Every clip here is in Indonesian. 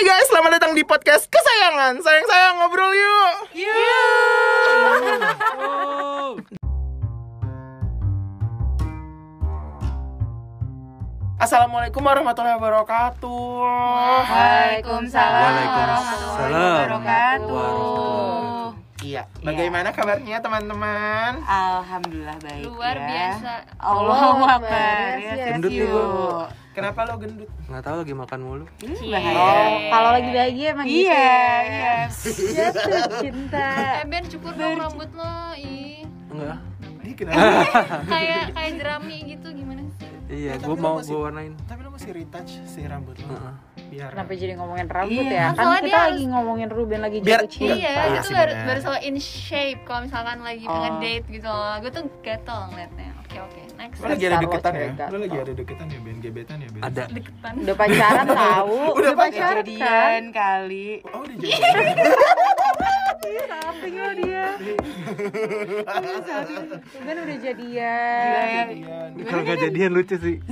Hai guys, selamat datang di podcast kesayangan. Sayang-sayang ngobrol yuk. Assalamualaikum warahmatullahi wabarakatuh. Waalaikumsalam Waalaikumsalam. warahmatullahi wabarakatuh. Warahmatullahi Iya, bagaimana kabarnya teman-teman? Alhamdulillah baik Luar ya. biasa. Allahu Akbar. Yes, Ya, gua. Kenapa lo gendut? nggak tahu lagi makan mulu bahaya. Oh, kalau lagi bahagia emang gitu Iya, ya. iya. Jatuh cinta. Eh Ben cukur dong rambut lo. Ih. enggak Dia kenapa? Kayak kayak jerami gitu gimana sih? iya Eh, gue lo mau gue warnain Tapi lo masih retouch si rambut lo. Heeh. Biar Kenapa jadi ngomongin rambut Iya, ya? Kan soalnya kita lagi ngomongin Ruben lagi Biar- jatuh cinta. Iya, iya itu baru baru soal in shape kalau misalkan lagi Oh. ngedate gitu loh. Gue tuh gatel ngeliatnya. Oke oke, next. Lo lagi ada deketan ya? Lo lagi ada deketan ya, Ben? Gebetan ya, Ben? ada Deketan. Udah pacaran tahu. Udah pacaran kan? Jadian kali. Oh, udah jadi. Samping lo dia. Ruben udah jadian. ya. Jadian. kalau nggak jadian lucu sih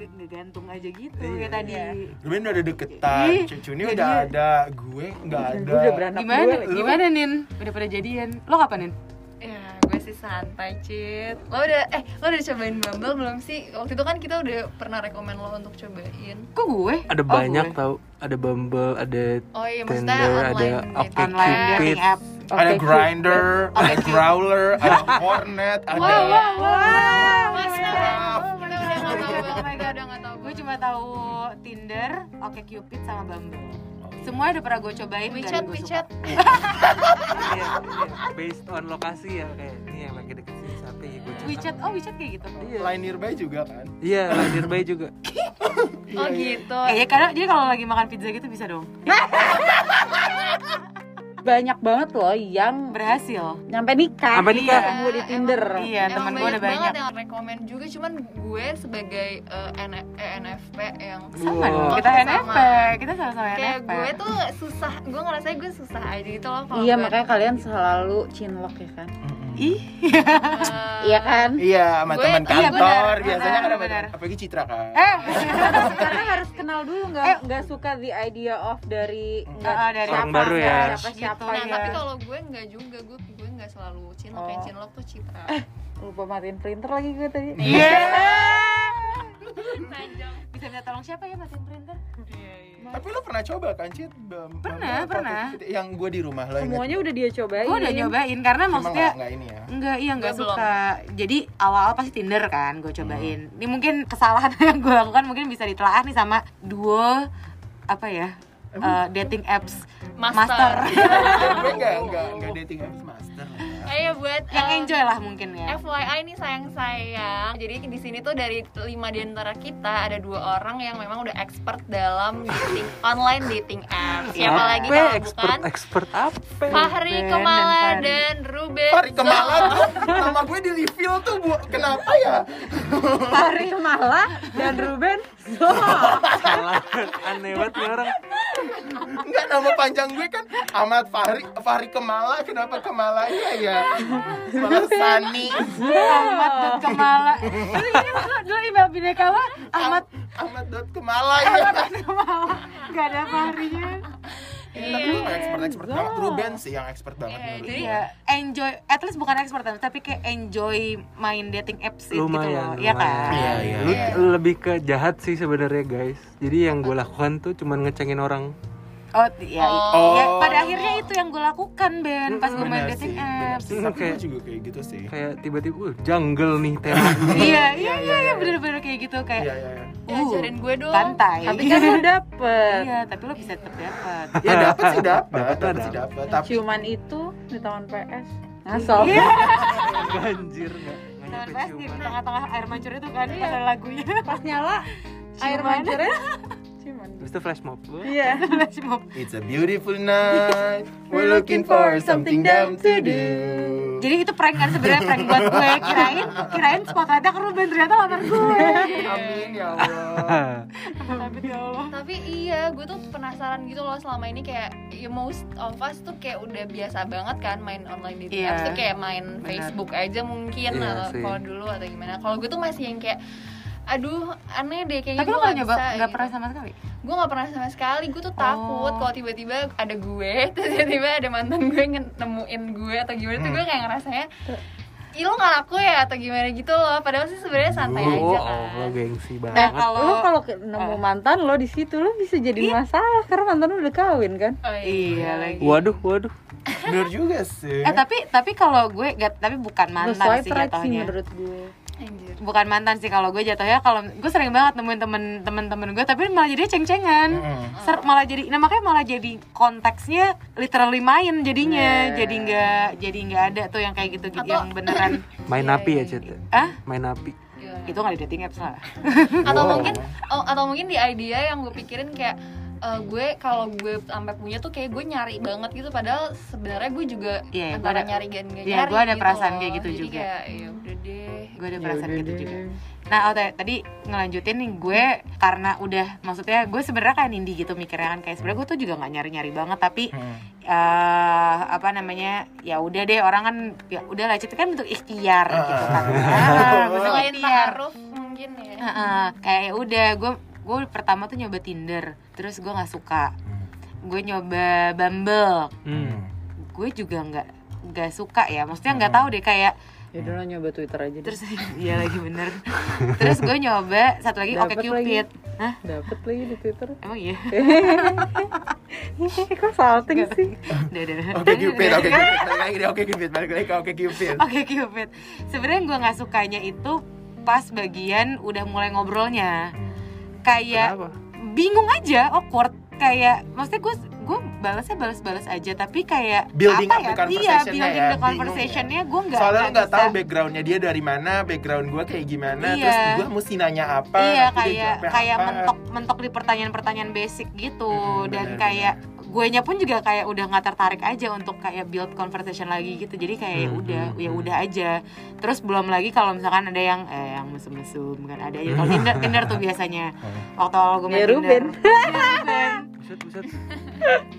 ngegantung aja gitu Iya. ya tadi. Ruben udah ada deketan, Ih, Cucu ini jadian. udah ada, gue nggak ada. Gue udah beranak Gimana? lagi. Gimana Nin? Udah pada jadian? Lo kapan Nin? Ya, gue sih santai, Cit. Lo udah eh lo udah cobain Bumble belum sih? Waktu itu kan kita udah pernah rekomen lo untuk cobain. Kok gue? ada Oh, banyak gue. tau ada Bumble ada Oh iya, maksudnya Tinder ada online Oke Online Cupid dating app. ada Oke, grinder, ada growler, ada hornet, ada Wow, wow, wow. Wow. Udah, udah nggak tahu gue. Oh my god, udah nggak tahu Gue cuma tahu Tinder, Oke Cupid sama Bumble. Semua udah pernah gue cobain WeChat, dan gue WeChat. suka. Iya, iya. based on lokasi ya kayak ini yang lagi deket sini siapa ya gue WeChat, oh WeChat kayak gitu. iya line nearby juga kan? iya lahir bayi juga Oh gitu. Kayaknya karena dia kalau lagi makan pizza gitu bisa dong. Banyak banget loh yang Berhasil. nyampe nikah. Sampai nikah. Ketemu di Tinder. Iya, Emang temen gue udah banyak. banget yang rekomen juga cuman gue sebagai eh, N- ENFP yang Sama Wow. dong. Kita Sama. NFP, kita sama-sama kayak NFP. gue tuh susah gue ngerasa gue susah aja gitu loh kalau Iya, gue, makanya kalian selalu cinlok ya kan? Ih, eh, Iya kan? Iya, sama teman iya, kantor benar, biasanya kan benar, sama benar. apalagi Citra kan. eh, Karena harus kenal dulu nggak Eh. nggak suka the idea of dari nggak Ah, dari siapa, orang baru ya. siapa siapa nah Iya. tapi kalau gue nggak juga gue gue nggak selalu cinlok yang Oh. cinlok tuh Citra lupa matiin printer lagi gue tadi Iya. Najong Bisa minta tolong siapa ya matiin printer? Tapi lo pernah coba kan, Cit? Bum- Pernah, pernah. Yang gue di rumah lo inget? semuanya udah dia cobain Gue udah nyobain karena Cuma maksudnya nggak- nggak ini ya. Enggak, iya enggak suka. Jadi awal-awal pasti Tinder kan gue cobain. Ini mungkin kesalahan yang gue lakukan mungkin bisa ditelaah nih sama duo apa ya? eh, dating apps Master. gue nggak nggak nggak dating apps master. Ayo buat yang eh, enjoy lah mungkin ya. FYI nih sayang-sayang. Jadi di sini tuh dari lima di antara kita ada dua orang yang memang udah expert dalam dating online dating apps. Siapa lagi kalau expert bukan expert apa Fahri Ben Kemala dan dan Ruben. Fahri Kemala nama gue di reveal tuh bu, kenapa ya? Fahri Kemala dan Ruben salah aneh banget orang Enggak nama panjang gue kan Ahmad Fahri Fahri Kemala, kenapa Kemala iya ya? Malah Sani. Ahmad dan Kemala. Ini dulu, email bineka lo Ahmad Ahmad dot Kemala ya. Kemala. Gak ada Fahrinya. Tapi lu expert expert banget. Ruben sih yang expert banget Iya, menurut jadi- gue. Iya, enjoy, at least bukan expert tapi kayak enjoy main dating apps gitu lumayan loh, iya kan? Iya, iya. Lu lebih ke jahat sih sebenarnya guys jadi yang gue lakukan tuh cuman ngecengin orang Oh, iya. Oh. Ya, pada akhirnya itu yang gue lakukan, Ben, pas gue main dating apps. sih. Tapi gue kayak- juga kayak gitu sih. kayak tiba-tiba uh, jungle nih temanya Iya, iya, iya, iya, bener-bener kayak gitu kayak. Iya, iya, iya. Ya, ajarin gue dong. Santai. tapi kan lo dapet Iya, tapi lo bisa tetap dapat. Ya dapat sih tuh dapat sih ada. dapat. Tapi ciuman itu di taman PS ngasal ganjir nggak nyampe pas di tengah-tengah air mancur itu kan pas ada lagunya. pas nyala air mancurnya ciuman Terus itu flash mob iya Flash mob. It's a beautiful night. We're looking for something dumb to do. Jadi itu prank kan sebenarnya prank buat gue. Kirain kirain spotlightnya ke Ruben ternyata lamar gue. Amin ya Allah. Tapi ya Allah. Tapi iya, gue tuh penasaran gitu loh selama ini kayak ya most of us tuh kayak udah biasa banget kan main online dating Iya. apps tuh kayak main Benar. Facebook aja mungkin Iya atau sih. kalau dulu atau gimana. Kalau gue tuh masih yang kayak aduh aneh deh kayaknya Tapi lo gue gak nyoba, bisa nggak gitu. pernah sama sekali? gue nggak pernah sama sekali gue tuh takut Oh. kalau tiba-tiba ada gue terus tiba-tiba ada mantan gue nemuin gue atau gimana tuh Hmm. gue kayak ngerasanya Ih lo gak laku ya atau gimana gitu loh Padahal sih sebenarnya santai Oh, aja kan Allah gengsi Eh, banget. kalau- lo kalau ke- nemu Ah. mantan lo di situ lo bisa jadi masalah karena mantan lo udah kawin kan? Oh, Iya lagi. Waduh, waduh. Bener juga sih. Eh tapi tapi kalau gue gak, tapi bukan Lo mantan sih jatuhnya. menurut gue. Anjir Bukan mantan sih kalau gue jatuhnya kalau gue sering banget nemuin temen temen-temen gue tapi malah jadi ceng-cengan. Mm-mm. Ser- malah jadi nah makanya malah jadi konteksnya literally main jadinya Yeah. jadi nggak jadi nggak ada tuh yang kayak gitu Atau- yang beneran Main Iya, api iya, ya, Cet. iya. ah Main api. Gimana? itu nggak di dating apps lah atau Wow. mungkin oh, atau mungkin di idea yang gue pikirin kayak eh, gue kalau gue sampai punya tuh kayak gue nyari banget gitu padahal sebenarnya gue juga Iya, gue ada- nyari gak iya, nyari gue ada gitu perasaan loh. kayak gitu Jadi juga. kayak, ya udah deh gue ada Ya perasaan gitu deh. juga nah oh tadi- tadi ngelanjutin nih gue karena udah maksudnya gue sebenarnya kayak Nindi gitu mikirnya kan kayak sebenarnya gue tuh juga nggak nyari nyari banget tapi Hmm. eh apa namanya ya udah deh orang kan ya udah lah itu kan bentuk ikhtiar gitu kan Ah. Ah, bentuk ikhtiar mungkin ya Heeh, kayak ya udah gue gue pertama tuh nyoba Tinder terus gue nggak suka gue nyoba Bumble Hmm. gue juga nggak nggak suka ya maksudnya nggak tahu deh kayak Ya udah lo nyoba Twitter aja deh. terus iya lagi bener terus gue nyoba satu lagi Oke Cupid Hah Dapet lagi di Twitter. emang iya Kok salting sih? udah udah Oke Cupid, oke Cupid. Balik lagi deh, oke Cupid, balik lagi ke oke Cupid. Oke Cupid. Sebenarnya gue nggak sukanya itu pas bagian udah mulai ngobrolnya. Kayak Kenapa? bingung aja, awkward. Kayak maksudnya gue gue balasnya balas-balas aja tapi kayak Building apa up the ya? Iya, conversation-nya building ya, the conversationnya gue nggak Soalnya lu nggak tahu backgroundnya dia dari mana, background gue kayak gimana, Iya. terus gue mesti nanya apa, iya kayak kayak apa. mentok mentok di pertanyaan-pertanyaan basic gitu Mm-mm, dan benar, kayak nya pun juga kayak udah nggak tertarik aja untuk kayak build conversation lagi gitu jadi kayak ya Hmm, udah hmm, ya hmm. udah aja terus belum lagi kalau misalkan ada yang eh yang mesum-mesum kan ada aja kalau Tinder Tinder tuh biasanya waktu awal gue main Ya, Tinder Ruben. Ya, Ruben. Buset, buset.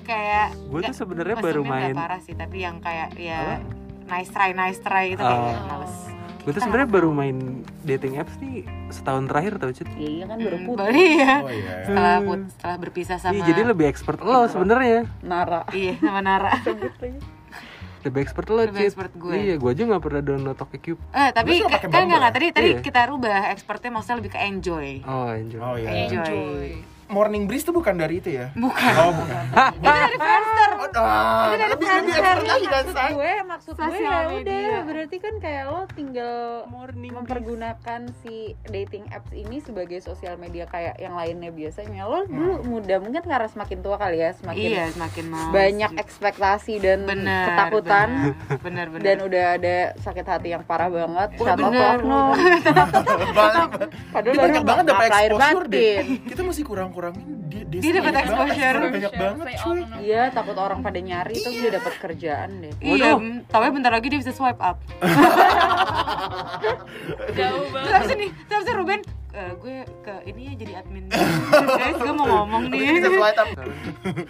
kayak Gue tuh sebenarnya baru main. parah sih tapi yang kayak ya Apa? nice try nice try gitu kayak Oh. males Gue tuh sebenarnya baru main dating apps nih setahun terakhir tau Cet. Ya iya kan baru Hmm, putus. baru ya Oh iya. setelah put setelah berpisah sama Iya, jadi lebih expert lo sebenarnya. Nara. iya sama Nara Sebut lagi. Lebih expert lo, Lebih expert gue. Iya, gue aja nggak pernah download OkCupid. Eh tapi kan Bumble enggak tadi tadi Iya. kita rubah expertnya maksudnya lebih ke enjoy. Oh, enjoy. Oh iya. Enjoy. enjoy Morning breeze tuh bukan dari itu ya? Bukan. Oh bukan. Itu dari Friendster. Oh, ah, dari lebih lebih Friendster. expert lagi kan say. gue maksud gue ya udah berarti kan kayak lo tinggal Morning mempergunakan si dating apps ini sebagai sosial media kayak yang lainnya biasanya lo dulu muda mungkin karena semakin tua kali ya semakin Iya, semakin mau banyak ekspektasi dan bener, ketakutan Bener bener. dan udah ada sakit hati yang parah banget Wah, Shut bener. Padahal banyak banget dapat exposure deh. Kita mesti kurang-kurangin dia dia Dia dapat exposure. banyak banget cuy. iya takut orang pada nyari terus dia dapat kerjaan deh Iya, tapi bentar lagi dia bisa swipe up. jauh Terus banget habis ini, terus habis itu Ruben eh, gue ke ini ya jadi admin. Guys, gue mau ngomong nih. swipe up.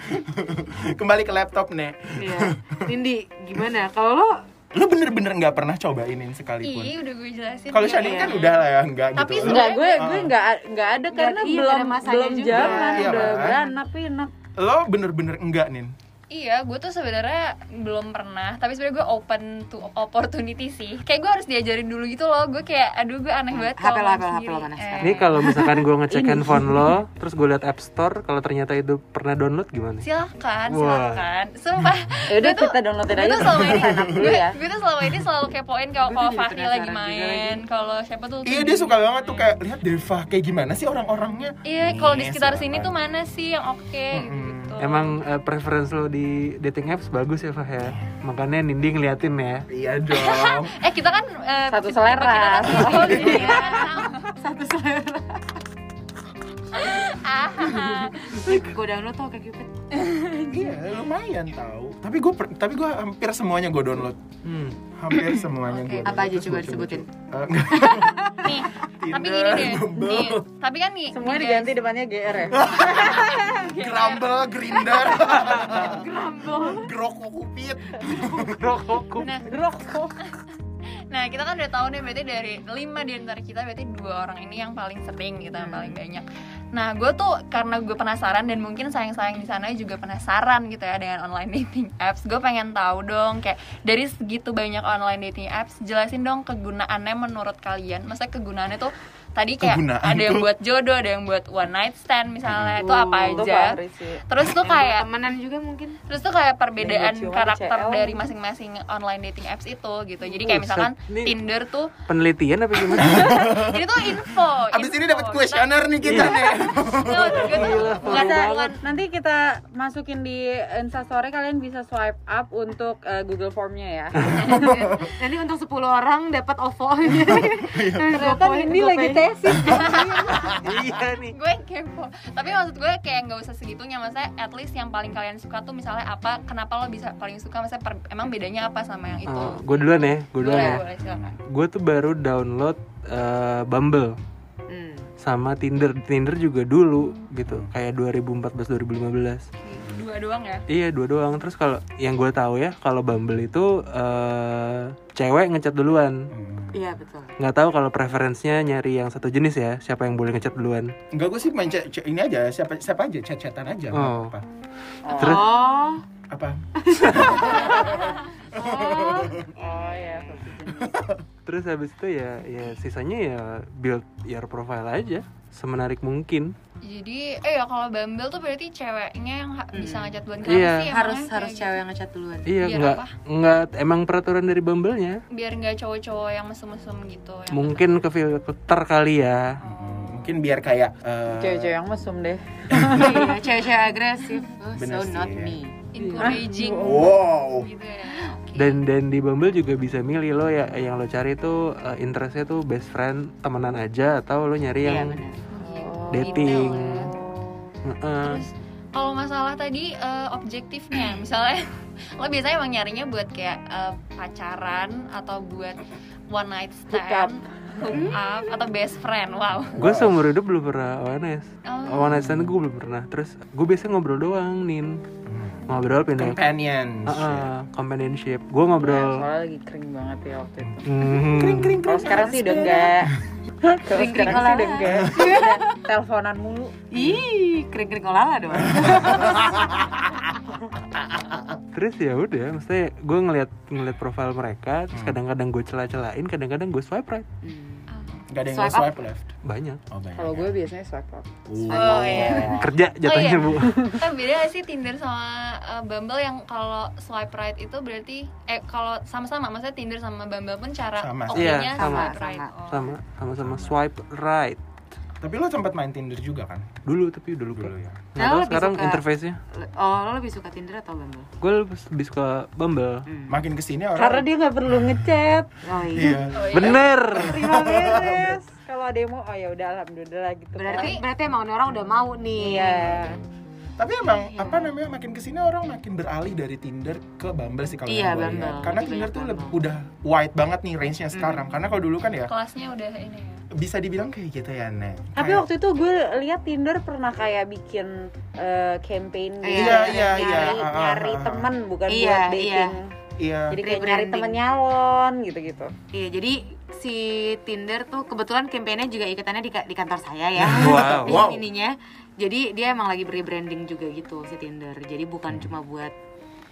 Kembali ke laptop nih. Iya. Nindi, gimana? Kalau lo Lu bener-bener nggak pernah cobainin sekalipun. Iya udah gue jelasin Kalau Iya. Shading kan udah lah ya, enggak Tapi gitu. Enggak, gue gue enggak enggak ada karena iya, belum belum zaman Iya, udah kan? beranak pinak. Lo bener-bener enggak, Nin. Iya, gue tuh sebenarnya belum pernah, tapi sebenarnya gue open to opportunity sih. Kayak gue harus diajarin dulu gitu loh. Gue kayak, aduh gue aneh banget kalau HP lo, HP lo mana Eh, sekarang? Ini kalau misalkan gue ngecek handphone lo, terus gue liat App Store, kalau ternyata itu pernah download gimana? silahkan, silahkan. Sumpah, Ya udah Gue tuh- kita downloadin gue aja tuh selama ini, dulu gue, ya. gue tuh selama ini selalu kepoin kalau Gue kalau Fahri lagi main, kalau siapa tuh. Iya, dia di- suka banget tuh kayak lihat Deva kayak gimana sih orang-orangnya. Iya, kalau di Yes, sekitar sini tuh mana sih yang oke gitu. Emang eh, preference lo di dating apps bagus ya, Fah ya? Makanya Nindi ngeliatin ya. Iya dong. Eh kita kan eh, Satu selera. Kita kan oh, iya. satu selera. Ah, Gue download tuh kayak Cupid. iya, lumayan tahu. Tapi gue tapi gue hampir semuanya gue download. Hmm. Hampir semuanya Oke. gue. Apa aja coba disebutin? nih, tapi gini deh. Nih, tapi kan nih. Semuanya nih, diganti depannya GR ya. Grumble, Grinder, Grok Kupit. Rokok. Nah, Nah kita kan udah tahu nih berarti dari lima di antara kita berarti dua orang ini yang paling sering gitu, yang paling banyak. Nah gue tuh karena gue penasaran dan mungkin sayang-sayang di sana juga penasaran gitu ya dengan online dating apps. Gue pengen tahu dong kayak dari segitu banyak online dating apps, jelasin dong kegunaannya menurut kalian. Maksudnya kegunaannya tuh tadi kayak Kegunaan ada yang tuh. buat jodoh, ada yang buat one night stand misalnya itu apa aja. Terus tuh kayak temenan juga mungkin Terus tuh kayak perbedaan karakter CL. dari masing-masing online dating apps itu gitu. Jadi kayak misalkan ini- Tinder tuh penelitian apa gimana ini tuh info. Abis ini dapat kuesioner nih kita nih. Bisa, bukan nanti kita masukin di Instastory kalian bisa swipe up untuk eh, Google Formnya ya. nanti untuk 10 orang dapat OVO Ternyata ini lagi tesis. iya nih gue kepo. Tapi maksud gue kayak nggak usah segitunya. Maksudnya at least yang paling kalian suka tuh misalnya apa? Kenapa lo bisa paling suka? Maksudnya per- emang bedanya apa sama yang itu? gue duluan ya gue duluan boleh, ya boleh silakan. gue tuh baru download eh, Bumble Hmm. sama Tinder Tinder juga dulu gitu kayak 2014 2015 Dua doang ya? iya dua doang. Terus kalau yang gue tahu ya kalau Bumble itu eh, cewek ngechat duluan. Iya betul. Nggak tahu kalau preferensinya nyari yang satu jenis ya siapa yang boleh ngechat duluan. Enggak gue sih main chat chat- ini aja siapa siapa aja chat-chatan aja nggak Oh. apa Terus? oh. Apa? Oh Oh ya, terus habis itu ya ya sisanya ya build your profile aja semenarik mungkin Jadi, eh ya kalau Bumble tuh berarti ceweknya yang ha- bisa ngajak duluan Iya. Kenapa sih harus harus gitu? cewek yang ngechat duluan iya Biar nggak apa? nggak emang peraturan dari Bumble-nya biar nggak cowok-cowok yang mesum-mesum gitu yang mungkin ke filter kali ya Hmm, mungkin biar kayak eh, Cewek-cewek yang mesum deh. iya cewek-cewek agresif oh, Bener so sih, not ya. me encouraging. Wow. Gitu ya. Dan dan di Bumble juga bisa milih lo ya yang lo cari tuh eh, interestnya tuh best friend temenan aja atau lo nyari iya yang benar. Oh. dating. Heeh. terus kalau masalah tadi eh, objektifnya misalnya lo biasanya emang nyarinya buat kayak eh, pacaran atau buat one night stand hook up atau best friend wow. Gue seumur hidup belum pernah ONS Oh. One night stand gue belum pernah. Terus gue biasa ngobrol doang nin ngobrol pindah companion Heeh, companionship gue Ya, ngobrol soalnya lagi kering banget ya waktu itu. Hmm. Kalau sekarang sih udah enggak. Kalau Kering-kering sekarang sih udah enggak. Udah teleponan mulu. ih kering-kering olala dong terus ya udah maksudnya gue ngeliat ngeliat profile mereka terus kadang-kadang gue celah-celahin kadang-kadang gue swipe right Hmm. Gak ada yang Swipe swipe, swipe left banyak oh banyak Kalau gue biasanya swipe up. Oh, iya. kerja jatuhnya iya. bu Kan beda gak sih Tinder sama uh, Bumble yang kalau swipe right itu berarti eh kalau sama-sama maksudnya Tinder sama Bumble pun cara Sama. oke-nya Iya, sama, swipe right. sama. Oh. sama sama-sama swipe right tapi lo sempat main Tinder juga kan dulu tapi udah lupa dulu ya Nah, lebih sekarang suka- interface-nya oh lo lebih suka Tinder atau Bumble gue lebih suka Bumble Hmm. makin ke sini orang Karena dia nggak perlu ngechat. oh iya iya Oh, iya. bener Terima beres. Kalau ada yang mau, oh ya udah alhamdulillah lah gitu. berarti berarti emang orang udah mau nih Iya. Tapi emang apa namanya makin ke sini orang makin beralih dari Tinder ke Bumble sih kalau Iya, yang gue Bumble. lihat. karena Tinder tuh Bumble. udah wide banget nih range nya sekarang karena kalau dulu kan ya Kelasnya udah ini ya. bisa dibilang kayak gitu ya Nek Tapi Kayak- waktu itu gue lihat Tinder pernah kayak bikin eh, campaign gitu. Iya, iya, iya. Nyari, ah, nyari temen bukan Iya, buat iya. dating. iya Jadi kayak nyari temen nyalon gitu-gitu. Iya, jadi si Tinder tuh kebetulan kampanye juga ikatannya di, di kantor saya ya. Wow. Wow. ininya. Jadi dia emang lagi rebranding juga gitu si Tinder. Jadi bukan cuma buat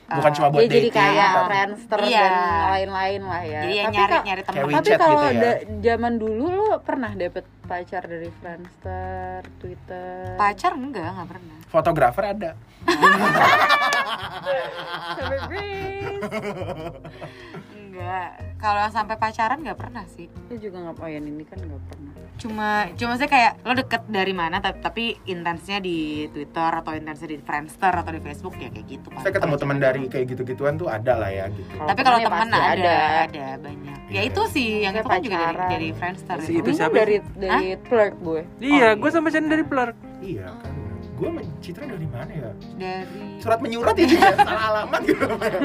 bukan uh, cuma buat Dia jadi dating kayak tapi- Friendster Iya. dan lain-lain lah ya. Jadi ya tapi nyari nyari teman. Tapi kalau gitu ya. zaman dulu lo pernah dapet pacar dari Friendster, Twitter? Pacar enggak, enggak pernah. fotografer ada. Enggak. Kalau yang sampai pacaran enggak pernah sih. Lo juga nggak oh, ini kan nggak pernah. Cuma cuma saya kayak lo deket dari mana tapi, tapi intensnya di Twitter atau intensnya di Friendster atau di Facebook ya kayak gitu saya ketemu teman dari kayak gitu-gituan tuh ada lah ya gitu tapi kalau ya temen pasti ada, ada banyak. Ya Iya. itu sih yang itu kan juga dari, dari Friendster. Si itu. itu siapa dari dari Plurk gue. iya Oh, gue sama Chan dari Plurk iya kan gue sama Citra dari mana ya? Dari surat menyurat ya? Juga salah alamat gitu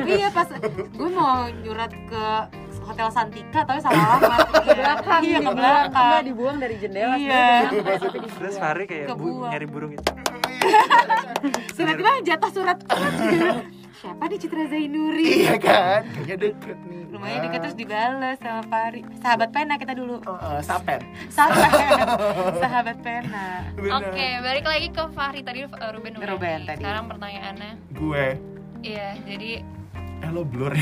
iya pas gue mau nyurat ke hotel Santika tapi salah alamat. Ke belakang, iya ke dibuang. belakang. Enggak dibuang dari jendela. Iya. terus. Fahri kayak bu, nyari burung itu. Tiba-tiba jatuh surat siapa nih Citra Zainuri Iya kan? Kayaknya deket nih. lumayan deket terus dibales sama Fari sahabat pena kita dulu Oh, eh, sapen. sahabat sahabat pena. Oke, balik lagi ke Fahri tadi uh, Ruben Ruben nih. tadi. Sekarang pertanyaannya, Gue, iya, jadi eh lo blur.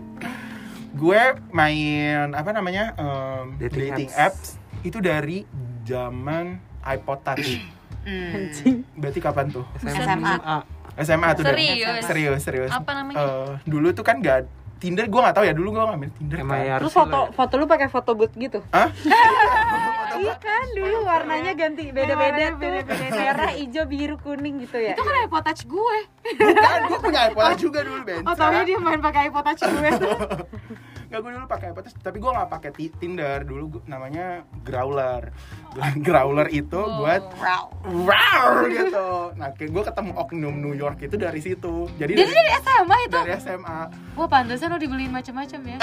gue main apa namanya em, Dating dating, apps. apps. itu dari zaman iPod Touch. Hmm. Berarti kapan tuh? SMA. SMA tuh dari- Serius? serius serius. Apa namanya? Eh, dulu tuh kan gak Tinder gue nggak tahu ya dulu gue nggak main Tinder kan. Terus foto lah ya. foto lu pakai foto booth gitu? Hah? iya kan dulu warnanya ganti beda-beda tuh. beda-beda. Merah, hijau, biru, kuning gitu ya. itu kan iPod Touch gue Bukan, gue punya iPod Touch juga dulu Ben. oh taunya dia main pakai iPod Touch gue Gak gue dulu pakai Touch, tapi gue nggak pakai Ti- Tinder dulu gua- namanya Growler. Growler itu Oh. buat wow wow gitu. Nah, kayak gue ketemu oknum New York itu dari situ. Jadi dia dari SMA itu dari SMA. wah pantesan lo dibeliin macam-macam ya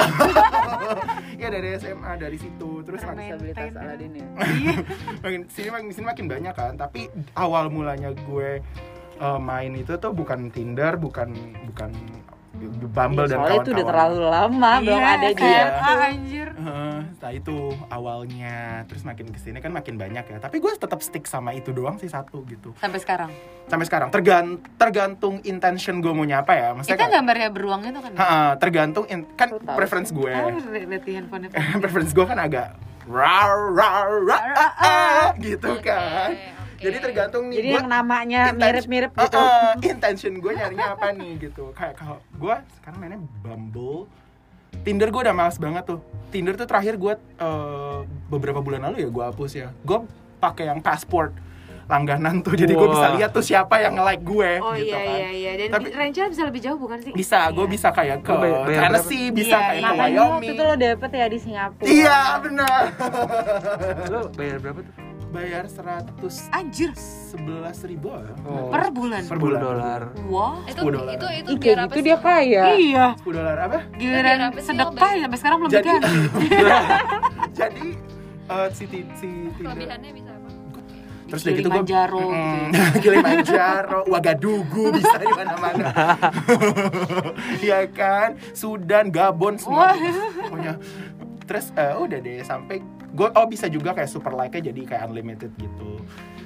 Iya dari SMA dari situ. Terus makin Bisa beli tas Aladin ya. makin sini makin sini makin banyak kan. Tapi awal mulanya gue uh, main itu tuh bukan Tinder, bukan bukan Bumble dan Soalnya itu udah kawan-kawan. terlalu lama, belum Iya, ada kayak- dia. SMA anjir. Heeh, nah itu awalnya terus makin ke sini kan makin banyak ya. Tapi gue tetap stick sama itu doang sih satu gitu. Sampai sekarang? Sampai sekarang. Tergan tergantung intention gue mau nyapa ya. Itu maksudnya kan kayak- gambarnya beruang itu kan? Ha-ha, tergantung in- kan Lu tahu. preference gue oh di handphone preference gue kan agak rar rar rar ah, ah, gitu kan Jadi tergantung nih Jadi gua- yang namanya mirip-mirip gitu. Uh, uh, intention gue nyarinya apa nih gitu. Kayak kalau gue sekarang mainnya Bumble. Tinder gue udah males banget tuh. Tinder tuh terakhir gue uh, beberapa bulan lalu ya gue hapus ya. Gue pakai yang passport langganan tuh. Jadi gue bisa lihat tuh siapa yang nge-like gue oh gitu iya kan. iya iya. Dan Tapi- range-nya bisa lebih jauh bukan sih? Bisa gue Iya. bisa kayak ke Tennessee bisa Iya, kayak iya. ke Makanya waktu Wyoming itu lo dapet ya di Singapura. iya benar. Lo bayar berapa tuh? Bayar 111 anjir. ribu ya Oh, per bulan. Per 10 bulan. dolar. wah. Itu 10 dolar. itu itu biar apa gitu sih? dia kaya. iya. 10 dolar apa? Giliran sedekah sampai sekarang belum jadi jadi eh, si, si Kelebihannya bisa apa? terus udah gitu gue Kilimanjaro. Gitu Kilimanjaro Wagadugu bisa di mana-mana. Iya kan? Sudan Gabon semua Wah. pokoknya. Terus eh, udah deh sampai gue oh bisa juga kayak super like nya jadi kayak unlimited gitu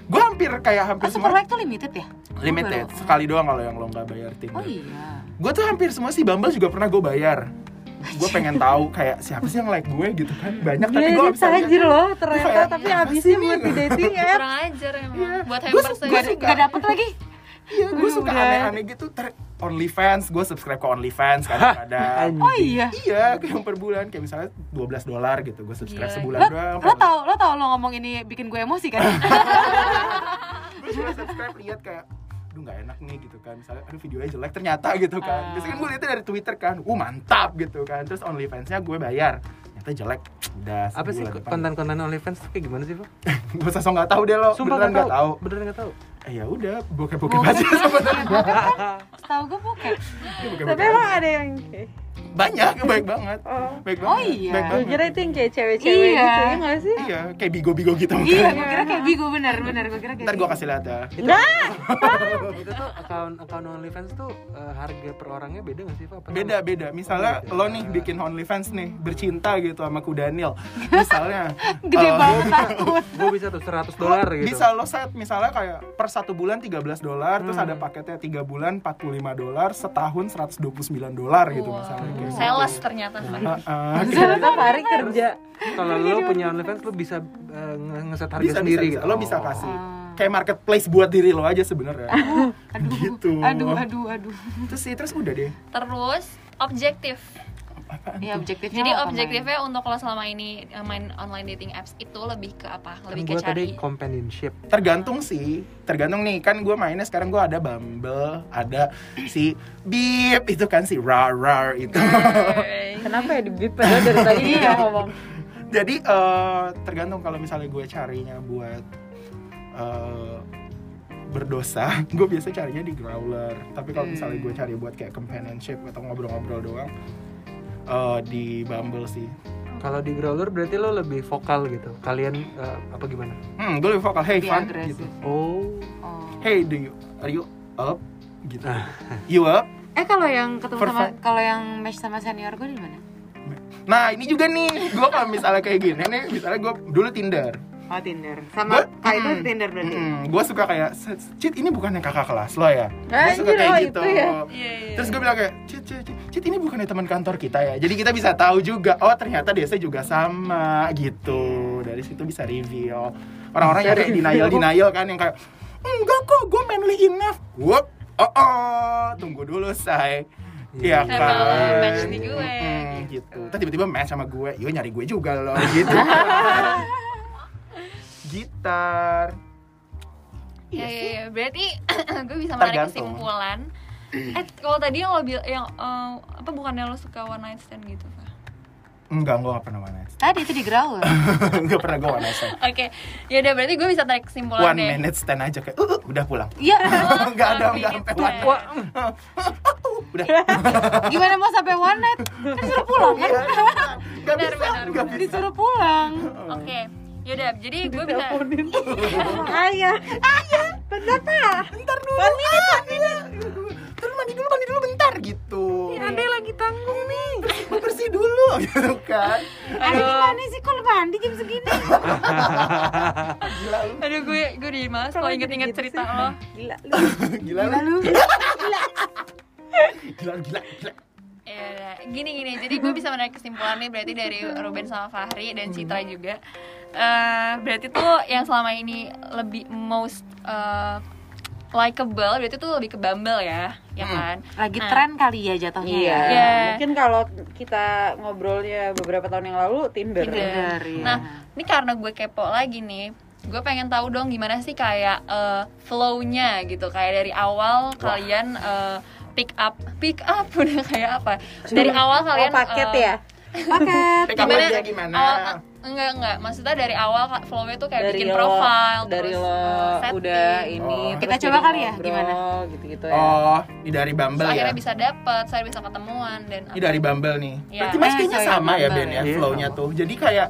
gue hampir kayak hampir Oh, super semua like tuh limited ya? limited baru- sekali doang kalau yang lo nggak bayar Tinder Oh iya. gue tuh hampir semua sih Bumble juga pernah gue bayar gue pengen tahu kayak siapa sih yang like gue gitu kan banyak tapi gue ini bisa tajir loh ternyata Kayak, tapi habisnya sih buat di dating app. Kurang ajar emang. Iya. Buat hampers aja. suka. gak dapet lagi? Iya, gue suka aneh-aneh gitu. Ter OnlyFans, gue subscribe ke OnlyFans kadang-kadang. Oh iya. iya, kayak yang per bulan, kayak misalnya 12 dolar gitu, gue subscribe Gila. sebulan Lo, doang. lo tau, lo tau lo ngomong ini bikin gue emosi kan? Gue cuma subscribe lihat kayak, aduh nggak enak nih gitu kan. Misalnya, aduh videonya jelek ternyata gitu kan. Ah. Biasanya kan gue lihatnya dari Twitter kan, uh mantap gitu kan. Terus OnlyFans-nya gue bayar, ternyata jelek. Udah Apa sih konten-konten OnlyFans tuh kayak gimana sih, Pak? Gue sosok nggak tahu deh lo, Sumpah beneran nggak nggak tahu. Beneran nggak tahu. Eh ya udah, bokep-bokep Bokep. aja sebenarnya. Tahu gue bokep. Iya, Tapi emang ada yang kayak banyak, baik banget. Oh. Baik Oh banget. iya. Baik Gue banget. kira itu yang kayak cewek-cewek Iya. gitu ya gak sih? Iya, kayak bigo-bigo gitu Iya, gue kira kayak bigo bener, bener. Gue kira kayak Ntar gue kasih lihat ya. Enggak. itu tuh akun akun OnlyFans tuh eh, harga per orangnya beda nggak sih, Pak? Apa Beda beda. Misalnya Beda. lo nih bikin OnlyFans nih, bercinta gitu sama ku Daniel. Misalnya Gede eh, banget takut. Gue bisa tuh 100 dolar gitu. Bisa lo set misalnya kayak per satu bulan 13 dolar, terus Hmm. ada paketnya 3 bulan 45 dolar, setahun 129 dolar gitu Wow. misalnya gitu. Sales ternyata. Heeh, kayak Ternyata gitu. Fahri kerja. Kalau lo punya OnlyFans lo bisa nge- ngeset harga bisa, sendiri bisa, gitu. bisa. Lo bisa kasih Ah. kayak marketplace buat diri lo aja sebenarnya. Aduh, Gitu. aduh, aduh, aduh. Terus sih terus udah deh. Terus objektif. Iya objektifnya Jadi objektifnya untuk lo selama ini eh, main online dating apps itu lebih ke apa? Kan Lebih gue ke tadi cari. companionship. tergantung sih. Tergantung nih kan gue mainnya sekarang gue ada Bumble ada si Beep itu kan si rar rar itu. Kenapa ya di bip padahal dari tadi dia ngomong. jadi eh, tergantung kalau misalnya gue carinya buat eh, berdosa gue biasa carinya di Growler. Tapi kalau misalnya gue cari buat kayak companionship atau ngobrol-ngobrol doang eh, di Bumble sih Kalau di Growler berarti lo lebih vokal gitu. Kalian eh, apa gimana? hmm gue lebih vokal hey Lebih fun agresif. gitu Oh, Oh. hey do you are you up gitu Ah. you up Eh kalau yang ketemu sama Perfect. kalau yang match sama senior gue di mana? Nah ini juga nih, gue kalau misalnya kayak gini nih, misalnya gue dulu Tinder. Oh Tinder. Sama Kak itu mm, Tinder berarti. gue suka kayak, Cit ini bukannya kakak kelas lo ya? Gue suka Anjir, kayak oh, gitu. itu ya? Iya, iya. Terus gue bilang kayak, Cit, Cit, Cit, Cit, ini bukannya teman kantor kita ya? Jadi kita bisa tahu juga, oh ternyata Desa juga sama gitu. Dari situ bisa reveal. Orang-orang yang kayak denial denial kan yang kayak, enggak kok, gue manly enough. Whoop, oh, oh, tunggu dulu say. Iya kan. match di gue, Mm, gitu. gitu. Terus tiba-tiba match sama gue, yo nyari gue juga loh gitu. Gitar. Iya, iya, iya. Berarti gue bisa menarik kesimpulan. Eh, kalau tadi yang lo bilang yang eh, apa bukannya lo suka one night stand gitu, Pak? Enggak, gue gak pernah one night stand. Tadi itu di Growler. Enggak pernah gue one night stand. Oke, ya udah berarti gue bisa tarik kesimpulan One deh. minute stand aja kayak, uh, uh, udah pulang. Iya. Enggak ada, enggak sampai one. udah. Gimana mau sampai one night? Kan disuruh pulang kan? Enggak Benar, bisa, benar, enggak bisa. Disuruh pulang. Oke, yaudah. Jadi gue bisa. Ayah. Bentar dulu. One minute, Terus mandi dulu, mandi dulu bentar gitu. Ande lagi tanggung nih. Mau bersih dulu gitu kan. Ande gimana sih kalau mandi jam segini? Gila lu. Aduh gue gue jadi males kalau inget-inget cerita lo. Gila. Gila lu. Lalu Gila, gila, gila. Ya gini gini. Jadi gue bisa menarik kesimpulan nih berarti dari Ruben sama Fahri dan Citra juga. Eh berarti tuh yang selama ini lebih most eh, likable berarti tuh lebih ke Bumble ya, ya kan? lagi Nah, tren kali ya jatuhnya Iya. ya. Iya. Mungkin kalau kita ngobrolnya beberapa tahun yang lalu Tinder. Tinder, iya. Nah, ini karena gue kepo lagi nih, gue pengen tahu dong gimana sih kayak eh, flow-nya gitu, kayak dari awal kalian eh, pick up, pick up udah kayak apa? Dari awal kalian oh, paket eh, ya? Paket. Gimana? aja gimana? Awal, ah, enggak enggak, maksudnya dari awal Kak, flow-nya tuh kayak dari bikin lo, profile, dari terus lo eh, setting. udah ini Oh. Kita coba kali ya, ngobrol, gimana? gitu-gitu ya. Oh, ini dari Terus Bumble ya. akhirnya bisa dapet, saya bisa ketemuan dan Ini dari Bumble nih. Iya. Berarti mas Eh, kayaknya sorry, sama ya Bumble Ben ya ya. flow-nya tuh. Jadi kayak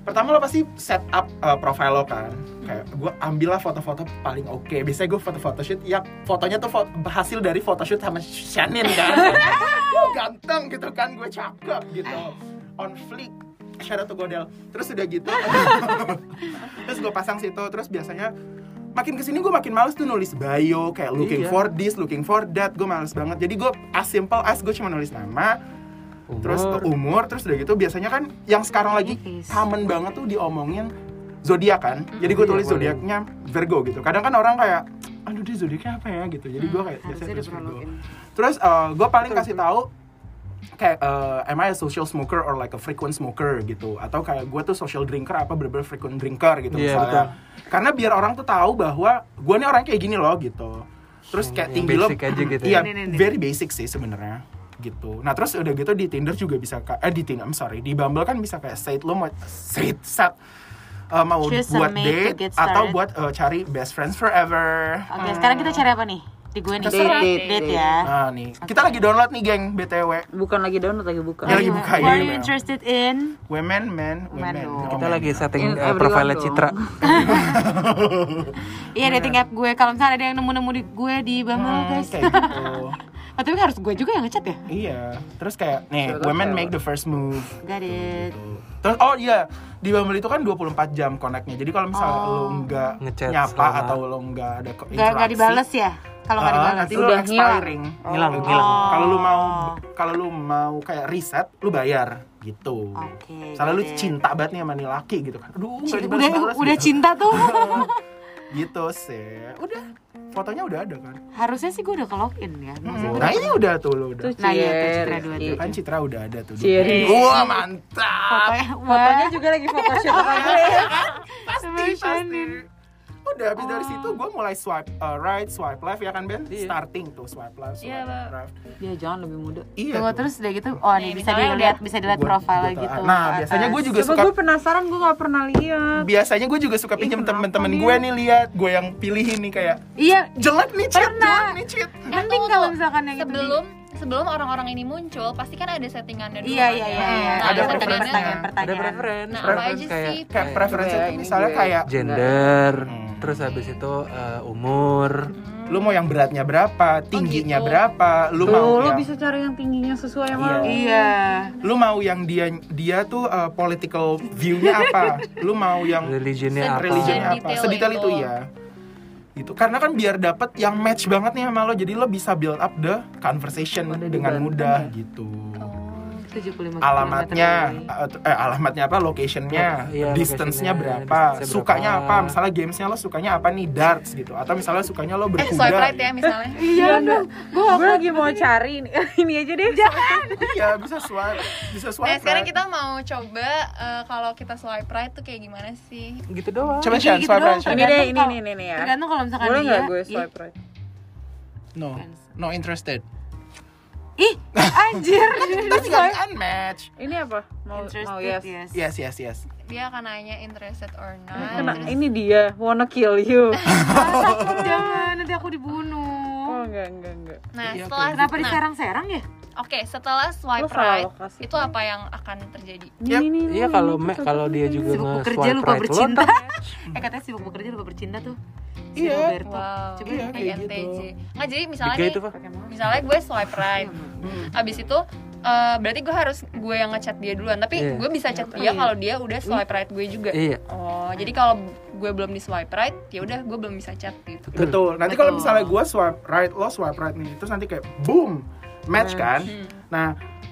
pertama lo pasti set up uh, profile lo kan. Kayak gue ambillah foto-foto paling oke. Biasanya gue foto-foto shoot ya fotonya tuh fo- hasil dari photoshoot sama Shannon kan. Ganteng gitu kan, gue cakep gitu. On fleek. Out to Godel. Terus udah gitu. terus gue pasang situ. Terus biasanya makin ke sini gue makin males tuh nulis bio kayak looking Iya. for this, looking for that. Gue males banget. Jadi gue as simple as gue cuma nulis nama, terus Umur. umur terus udah gitu biasanya kan yang sekarang lagi common banget tuh diomongin zodiak kan jadi gue Iya, tulis boleh. zodiaknya Virgo gitu kadang kan orang kayak aduh dia zodiaknya apa ya gitu jadi gue kayak biasanya udah Virgo login. terus gue paling kasih tahu kayak eh, am I a social smoker or like a frequent smoker gitu atau kayak gue tuh social drinker apa bener-bener frequent drinker gitu Iya, misalnya karena biar orang tuh tahu bahwa gue nih orang kayak gini loh gitu terus kayak Yang tinggi lo basic aja gitu ya. iya nih. very basic sih sebenarnya gitu. Nah terus udah gitu di Tinder juga bisa ka- eh di Tinder, I'm sorry, di Bumble kan bisa kayak set lo mau set set eh, mau Choose buat date atau buat eh, cari best friends forever. Oke, sekarang kita cari apa nih? Di gue nih. Terserah. Date, date ya. Nah nih, kita lagi download nih geng BTW. Bukan lagi download lagi buka. Ya, lagi buka, Who are iya, you interested in? Women, men, women. dong. Oh, Kita men. lagi setting In uh, everyone profile. Citra. Iya dating app gue. Kalau misalnya ada yang nemu-nemu di gue di Bumble Hmm, guys. kayak gitu. Oh, tapi harus gue juga yang ngechat ya? Iya, terus kayak nih, Siapa women make the first move. Got it. Terus oh iya, di Bumble itu kan 24 jam connectnya. Jadi kalau misalnya Oh. lo nggak Ngechat nyapa selama- atau lo nggak ada ko- Gak, gak interaksi, dibales ya? Kalau gak ah, dibales. nanti lo Udah expiring. Ngilang, Oh. ngilang. Kalau lu mau Oh. kalau lu mau kayak riset, lu bayar gitu. Oke. Soalnya lu cinta banget nih sama nih laki gitu kan. Aduh, nggak Udah, dibalas-balas udah gitu. cinta tuh. gitu sih. Udah, fotonya udah ada kan. Harusnya sih gue udah ke login ya. Hmm, Nah, ini udah tuh lu udah. Tuh, Nah, iya, tuh. Citra dua tuh. Kan Citra udah ada tuh. Cheers. Wah, mantap. Fotonya, Fotonya juga lagi gue ya. pasti pasti udah habis dari situ gue mulai swipe uh, right swipe left ya kan Ben Iya. starting tuh swipe left swipe Iya, Mbak. left Ya jangan lebih muda. iya Tunggu tuh. terus udah gitu. Oh, nih Nih, bisa dilihat, bisa dilihat profile gitu. gitu. nah biasanya gue juga Coba suka gue penasaran gue gak pernah lihat. biasanya gue juga suka pinjam temen-temen gue nih lihat gue yang pilihin nih kayak Iya, jelek nih cheat Pernah. jelek nih cheat tunggu, kalau misalkan yang sebelum sebelum orang-orang ini muncul pasti kan ada settingannya dulu Iya, kan iya, ya. iya, iya. Nah, Ada pertanyaan, Ada preference, Nah, apa preference aja kayak sih? kayak preferensi Iya, itu ini misalnya gue. kayak gender, Hmm. terus habis itu eh, umur lu mau yang beratnya berapa tingginya gitu. berapa lu Tuh, mau lo yang bisa cari yang tingginya sesuai sama Iya. Iya. lu mau yang dia dia tuh uh, political view-nya apa lu mau yang religionnya apa religionnya apa Sedetail sedetail itu itu. ya gitu. Karena kan biar dapet yang match banget nih sama lo jadi lo bisa build up the conversation Pada dengan mudah ya? gitu 75 alamatnya kilometer. eh, alamatnya apa locationnya Iya, distance-nya berapa distance-nya sukanya berapa. apa misalnya gamesnya lo sukanya apa nih darts gitu atau misalnya sukanya lo Eh, berkuda swipe right ya misalnya. Iya, gue Gue lagi mau cari ini, ini aja deh. iya bisa swipe bisa swipe Nah, sekarang kita mau coba eh, kalau kita swipe right tuh kayak gimana sih? gitu doang coba Shan, gitu swipe doang. right. Ini deh, ini nih, nih ya. Tergantung kalau misalkan Boleh dia nggak gue swipe right? no no interested Anjir. tapi nggak unmatch Ini apa? Mau Interested, mau yes. yes. yes yes yes Dia akan nanya interested or not. Kena, ini dia wanna kill you. Jangan, nanti aku dibunuh. Oh enggak enggak enggak. Nah, Iya, setelah Kenapa nah, diserang-serang ya? Oke, setelah Lo swipe right, lokasi. itu apa yang akan terjadi? Iya ini, kalau ini, me- kalau dia juga Sibuk bekerja swipe lupa right lo bercinta. eh katanya sibuk bekerja lupa bercinta tuh. Si Iya. Roberto. Wow, Coba Iya, kayak INTJ. gitu. Nggak jadi misalnya Tiga nih, misalnya gue swipe right, Hmm. abis itu eh, berarti gue harus gue yang ngechat dia duluan. Tapi Iya. gue bisa chat dia Iya. kalau dia udah swipe right gue juga. iya Oh, jadi kalau gue belum di swipe right, ya udah gue belum bisa chat gitu. Betul. Nanti kalau misalnya gue swipe right, lo swipe right nih, terus nanti kayak boom, match kan. Hmm. Nah,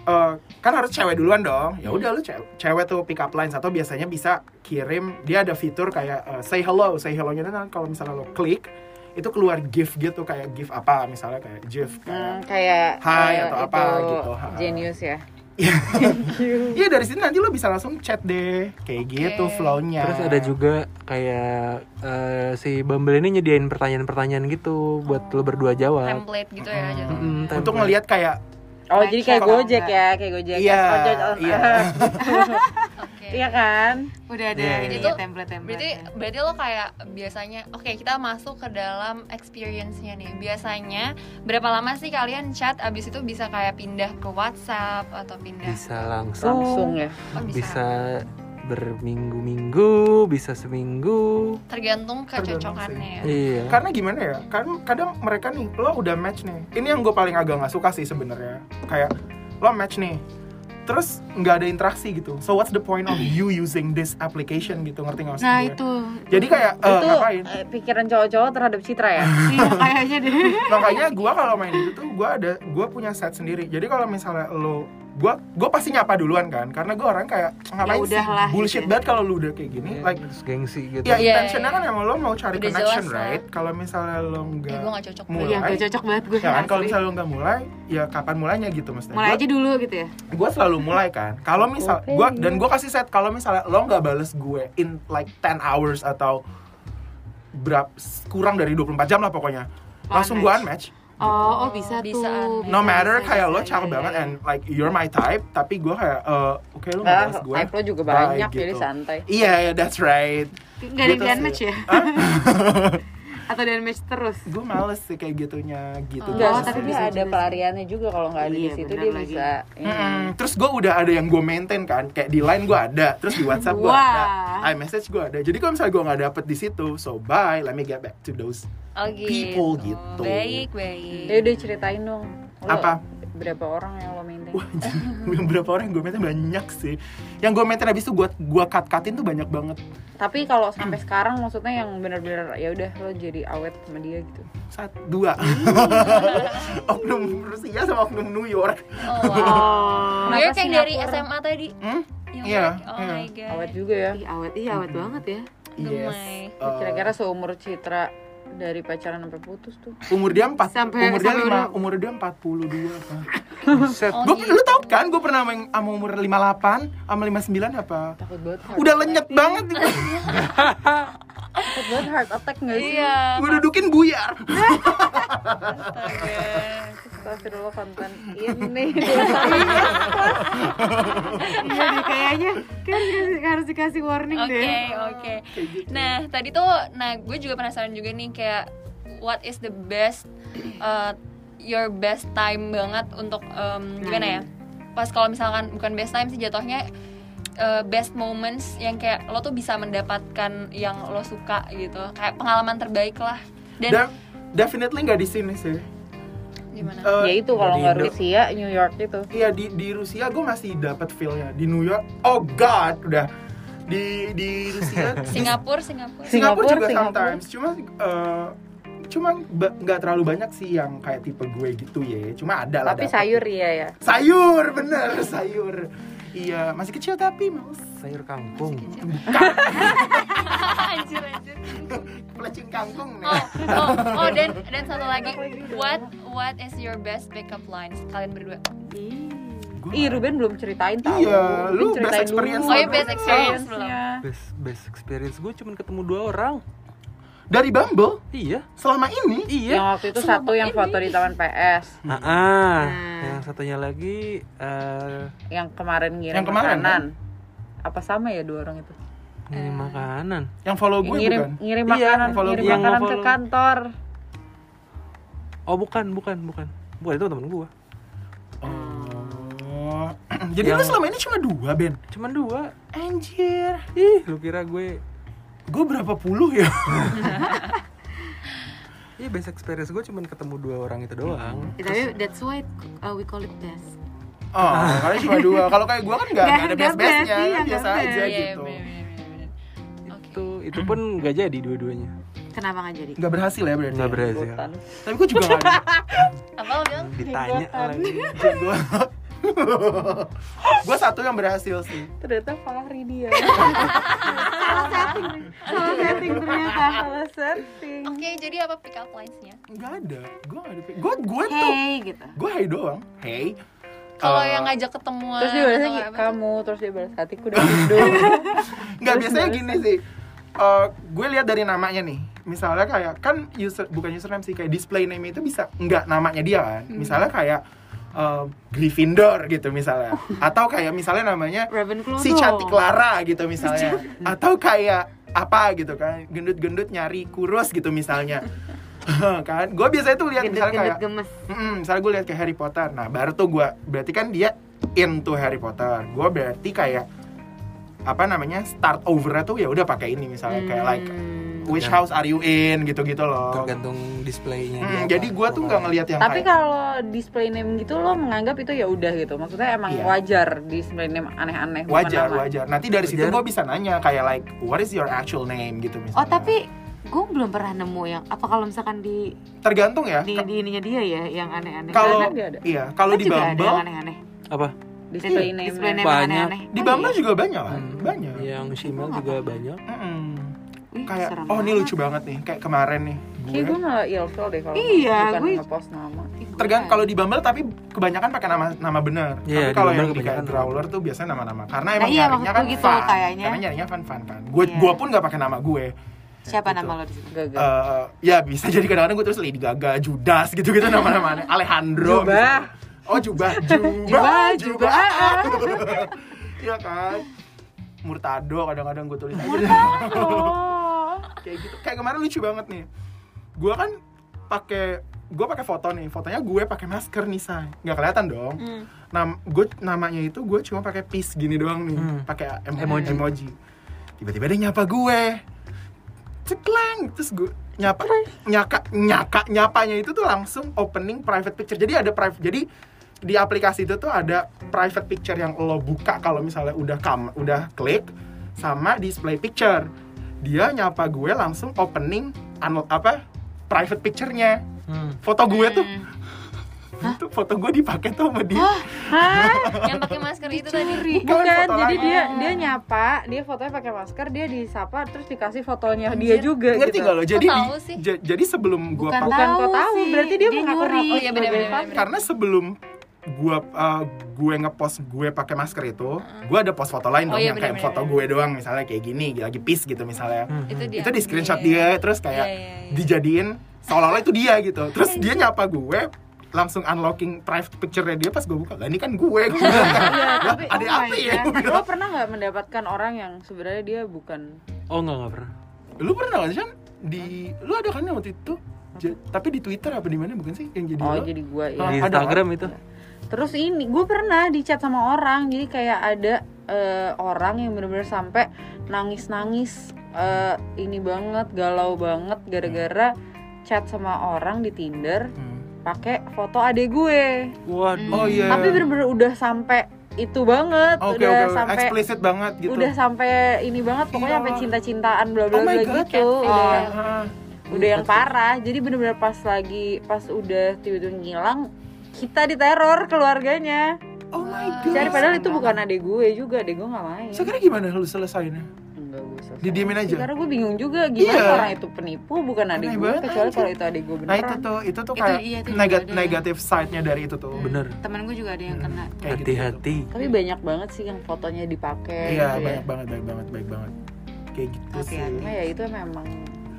eh, kan harus cewek duluan dong. Ya udah lu cewek, cewek tuh pick up lines atau biasanya bisa kirim. Dia ada fitur kayak eh, say hello, say hello-nya nanti kalau misalnya lo klik itu keluar GIF gitu kayak GIF apa misalnya kayak GIF Hmm, kayak kayak Hai eh, atau apa itu gitu. Ha. Genius ya. Iya dari sini nanti lo bisa langsung chat deh kayak gitu Oke. flow-nya. terus ada juga kayak eh, si Bumble ini nyediain pertanyaan-pertanyaan gitu buat lo berdua jawab Template gitu ya. Mm, untuk template. ngelihat kayak Oh, jadi kayak kalau Gojek ya, kayak Gojek. iya on- iya Oke. Iya kan? Udah ada Iya, ini iya. ya template-template. Berarti berarti lo kayak biasanya oke kita masuk ke dalam experience-nya nih. Biasanya berapa lama sih kalian chat abis itu bisa kayak pindah ke WhatsApp atau pindah bisa langsung Langsung ya. Oh, bisa. bisa berminggu-minggu bisa seminggu tergantung Tergantung kecocokannya ya. iya karena gimana ya kan kadang mereka nih lo udah match nih ini yang gue paling agak nggak suka sih sebenarnya kayak lo match nih terus nggak ada interaksi gitu so what's the point of you using this application gitu ngerti nggak maksud Nah, gue? itu. jadi kayak eh, itu ngapain eh, pikiran cowok-cowok terhadap Citra ya. Iya, kayaknya deh. makanya gue kalau main itu tuh gue ada gue punya set sendiri jadi kalau misalnya lo gue gue pasti nyapa duluan kan karena gue orang kayak ngapain sih udahlah, bullshit gitu. banget kalau lu udah kayak gini Iya, like terus gengsi gitu ya Iya, intentionnya iya. kan emang lo mau cari Udah connection jelas lah. right kalau misalnya lo Eh, nggak gue gak cocok mulai Iya, gak cocok banget gue. ya kan kalau misalnya lo nggak mulai ya kapan mulainya gitu mesti mulai aja dulu gitu ya. gue selalu mulai kan kalau misal Oke. gua dan gue kasih set kalau misalnya lo nggak bales gue in like 10 hours atau berapa kurang dari 24 jam lah pokoknya langsung gue Unmatch. Oh, oh bisa, Bisa, tuh. bisa, no matter bisa, kayak bisa, lo cakep banget and like you're my type tapi gue kayak eh, oke lo nggak bales gue type lo juga Bye, banyak jadi gitu. Oh, santai. iya yeah, that's right Gak ada Gitu unmatch ya? Atau di unmatch terus? gue males sih kayak gitunya gitu Enggak, Oh, Terus tapi dia bisa ada pelariannya juga kalau nggak ada di Iya, situ benar dia lagi. bisa. ini. Mm-mm. Terus gue udah ada yang gue maintain kan, kayak di line gue ada, terus di WhatsApp gue ada, iMessage gue ada. Jadi kalau misalnya gue nggak dapet di situ, so bye, let me get back to those. Oh, gitu. People gitu. Baik, baik. Ya udah ceritain dong. Lo Apa? Berapa orang yang lo maintain? Yang berapa orang yang gue maintain banyak sih. Yang gue maintain habis itu gue gua cut cutin tuh banyak banget. Tapi kalau sampai sekarang maksudnya yang benar-benar ya udah lo jadi awet sama dia gitu. Satu, dua. oknum Rusia sama oknum New York. Oh, wow. Gue Kenapa kayak dari? SMA tadi. Hmm? Iya, like, Oh iya. my god. Awet juga ya. Ih, awet, iya awet banget ya. Eh, Kira-kira seumur Citra dari pacaran sampai putus tuh. umur dia empat, Sampai- umur dia lima, umur dia empat puluh dua. Set. Oh, Gue, gitu. lu tau kan, gue pernah main sama umur 58 sama 59 apa? Takut banget. Udah attack. lenyet banget Takut banget heart attack nggak sih? Iya. Gue dudukin buyar Astagfirullah konten ini. Iya deh, kayaknya kan harus, dikasih warning Oke, deh. oke. Nah, tadi tuh nah gue juga penasaran juga nih kayak what is the best uh, your best time banget untuk um, gimana ya? Pas kalau misalkan bukan best time sih jatuhnya uh, best moments yang kayak lo tuh bisa mendapatkan yang lo suka gitu kayak pengalaman terbaik lah dan Da- definitely nggak di sini sih gimana? Eh, ya itu kalau di nggak. Rusia New York itu Iya di di Rusia gue masih dapat feelnya. Di New York oh god udah. Di di Rusia Singapura Singapura. Singapura juga Singapura. sometimes. Cuma eh, cuma nggak terlalu banyak sih yang kayak tipe gue gitu ya. Cuma ada lah tapi dapet. sayur ya ya? Sayur bener sayur. Iya masih kecil tapi mouse sayur kangkung anjir anjir pelecing kangkung nih oh oh oh dan dan satu lagi what what is your best pickup lines kalian berdua Gua- Ih Ruben belum ceritain tahu. Iya, lu Ruben best ceritain dulu. experience Oh, iya, best experience belum. Experience-nya. best best experience gue cuman ketemu dua orang dari Bumble iya selama ini iya Yang waktu itu satu yang foto di taman PS, Ah, ah. Hmm. yang satunya lagi eh yang kemarin ngirim Yang kemarin, makanan. Apa sama ya dua orang itu? Ngirim makanan. Yang follow gue ngirim bukan? ngirim Iya, makanan, follow ngirim makanan ke follow. kantor. oh bukan bukan bukan. Bukan itu temen gue oh jadi lu Yang- selama ini cuma dua Ben? Cuman dua. Anjir. Ih lu kira gue gue berapa puluh ya? Iya best experience gue cuman ketemu dua orang itu doang. Tapi that's why uh, we call it best. Oh kalian cuma dua. Kalau kayak gue kan nggak ada nggak best bestnya best, iya, biasa nggak aja best. Iya, gitu. bener. Oke. Itu pun nggak jadi dua-duanya. Kenapa nggak jadi? Nggak berhasil ya berarti? Nggak berhasil. Tapi gue juga nggak apa lo bilang? Ditanya lagi gue gue satu yang berhasil sih. Ternyata Fahri dia. salah setting. Salah setting ternyata Salah setting. oke jadi apa pick up lines-nya? Nggak ada. Gue nggak ada gue gue tuh hey gitu. gue hey doang. Hey. Kalau Eh, yang ngajak ketemuan Terus dia apa? kamu, terus dia balas hatiku udah hidup. nggak biasanya gini sih Eh, gue lihat dari namanya nih. Misalnya kayak kan user bukan username sih kayak display name itu bisa nggak namanya dia kan? Misalnya kayak eh, Gryffindor gitu misalnya. Atau kayak misalnya namanya Ravenclaw si cantik Clara gitu misalnya. Atau kayak apa gitu kan gendut-gendut nyari kurus gitu misalnya. Kan? Gue biasanya tuh lihat misalnya kayak gemes. Mm-mm, misalnya gue lihat kayak Harry Potter. Nah baru tuh gue berarti kan dia into Harry Potter. Gue berarti kayak apa namanya start over tuh ya udah pakai ini misalnya kayak like Hmm. which Ya. house are you in gitu-gitu loh tergantung displaynya Mm, dia jadi gue tuh nggak ngelihat yang Tapi kayak kalau display name gitu lo menganggap itu ya udah gitu. Maksudnya emang Iya. wajar display name aneh-aneh. wajar nama. wajar nanti dari situ Wajar. gue bisa nanya kayak like what is your actual name gitu misalnya oh tapi gue belum pernah nemu yang apa kalau misalkan di tergantung ya di, di ininya dia ya yang aneh-aneh kalau iya kalau Kan di juga ada yang Bumble aneh-aneh apa Display Itu, name. display name Banyak. yang aneh-aneh di Oh, Bumble iya? juga banyak kan Hmm, banyak yang Shimel juga banyak Mm-mm. Wih, kayak oh ini lucu banget nih kayak kemarin nih Kayak gue gue malah ilfil deh kalau Iya, bukan gue- ngepost nama. Tergantung kalau di Bumble tapi kebanyakan pakai nama nama benar Iya, tapi kalau yang di kayak kebanyakan Growler tuh biasanya nama-nama karena Nah, emang iya, nyarinya kan gitu fun kayaknya. karena nyarinya fun fun kan gue Iya. gue pun nggak pakai nama gue siapa Gitu. nama lo di situ Gagal. Eh, ya bisa jadi kadang-kadang gue terus Lady Gaga, Judas gitu-gitu nama-nama aneh. Alejandro. Jubah. misalnya. Oh Jubah, Jubah, Jubah, Iya kan. Murtado kadang-kadang gue tulis aja. Kayak gitu. Kayak kemarin lucu banget nih. Gue kan pakai gue pakai foto nih fotonya gue pakai masker nih say nggak kelihatan dong Hmm. nam gue namanya itu gue cuma pakai peace gini doang nih Hmm. pakai em- Emoji. emoji tiba-tiba dia nyapa gue cekleng terus gue nyapa nyaka nyaka nyapanya itu tuh langsung opening private picture jadi ada private jadi di aplikasi itu tuh ada private picture yang lo buka kalau misalnya udah kam udah klik sama display picture dia nyapa gue langsung opening anu- apa private picture-nya Hmm. foto gue tuh Hmm. itu foto gue dipakai tuh sama dia yang pakai masker itu tadi Bukan, Bukan, jadi lain. dia dia nyapa, dia fotonya pakai masker, dia disapa terus dikasih fotonya dia Anjir. juga ngerti gitu. gak lo jadi di- ja- jadi sebelum gue Bukan Bukan kok Tahu tahu, sih, berarti dia, dia mengaku Oh, iya, bener, sebagai bener, fan. bener. karena sebelum gua uh, gue ngepost gue pakai masker itu gue ada post foto lain Oh, dong iya, yang kayak bener, foto bener, gue doang misalnya kayak gini lagi peace gitu misalnya. Hmm. itu dia. Itu di screenshot Iya, dia terus kayak Iya, iya, iya. dijadiin seolah-olah itu dia gitu. Terus dia nyapa gue langsung unlocking private picture-nya dia pas gue buka lah ini kan gue. Gue Iya, "Lah, tapi ada oh apa ya? Lo pernah nggak mendapatkan orang yang sebenarnya dia bukan? Oh nggak nggak pernah. Lu pernah kan di lu ada kan waktu itu? Tapi di Twitter apa di mana? Bukan sih? Yang jadi Oh, lo? jadi gua ya. Di ada Instagram itu Terus ini gue pernah di chat sama orang, jadi kayak ada eh, orang yang bener-bener sampai nangis-nangis eh, ini banget galau banget gara-gara chat sama orang di Tinder Hmm. pakai foto adek gue. Waduh. Oh iya. Tapi bener-bener udah sampai itu banget, Oke udah oke, sampai explicit banget gitu. udah sampai ini banget pokoknya Iya. sampai cinta-cintaan bla bla bla gitu. Udah yang Ah. udah yang parah. Jadi bener-bener pas lagi pas udah tiba-tiba ngilang kita diteror keluarganya. Oh my god. Cari padahal itu bukan adek gue juga, adek gue nggak main. Sekarang gimana lu selesainya? Enggak gue selesai. Didiemin aja? Karena gue bingung juga gimana Iya. orang itu penipu bukan Aneh gue kecuali kalau itu adek gue Nah beneran. itu tuh, itu tuh Itu- kayak iya, itu negat- negatif side-nya dari itu tuh. Bener. temen gue juga ada yang kena Kayak gitu. Hati-hati. Tapi banyak banget sih yang fotonya dipakai. Iya, gitu ya. banyak banget, baik banget, baik banget. Kayak gitu sih. Hati-hati. Cuma ya itu memang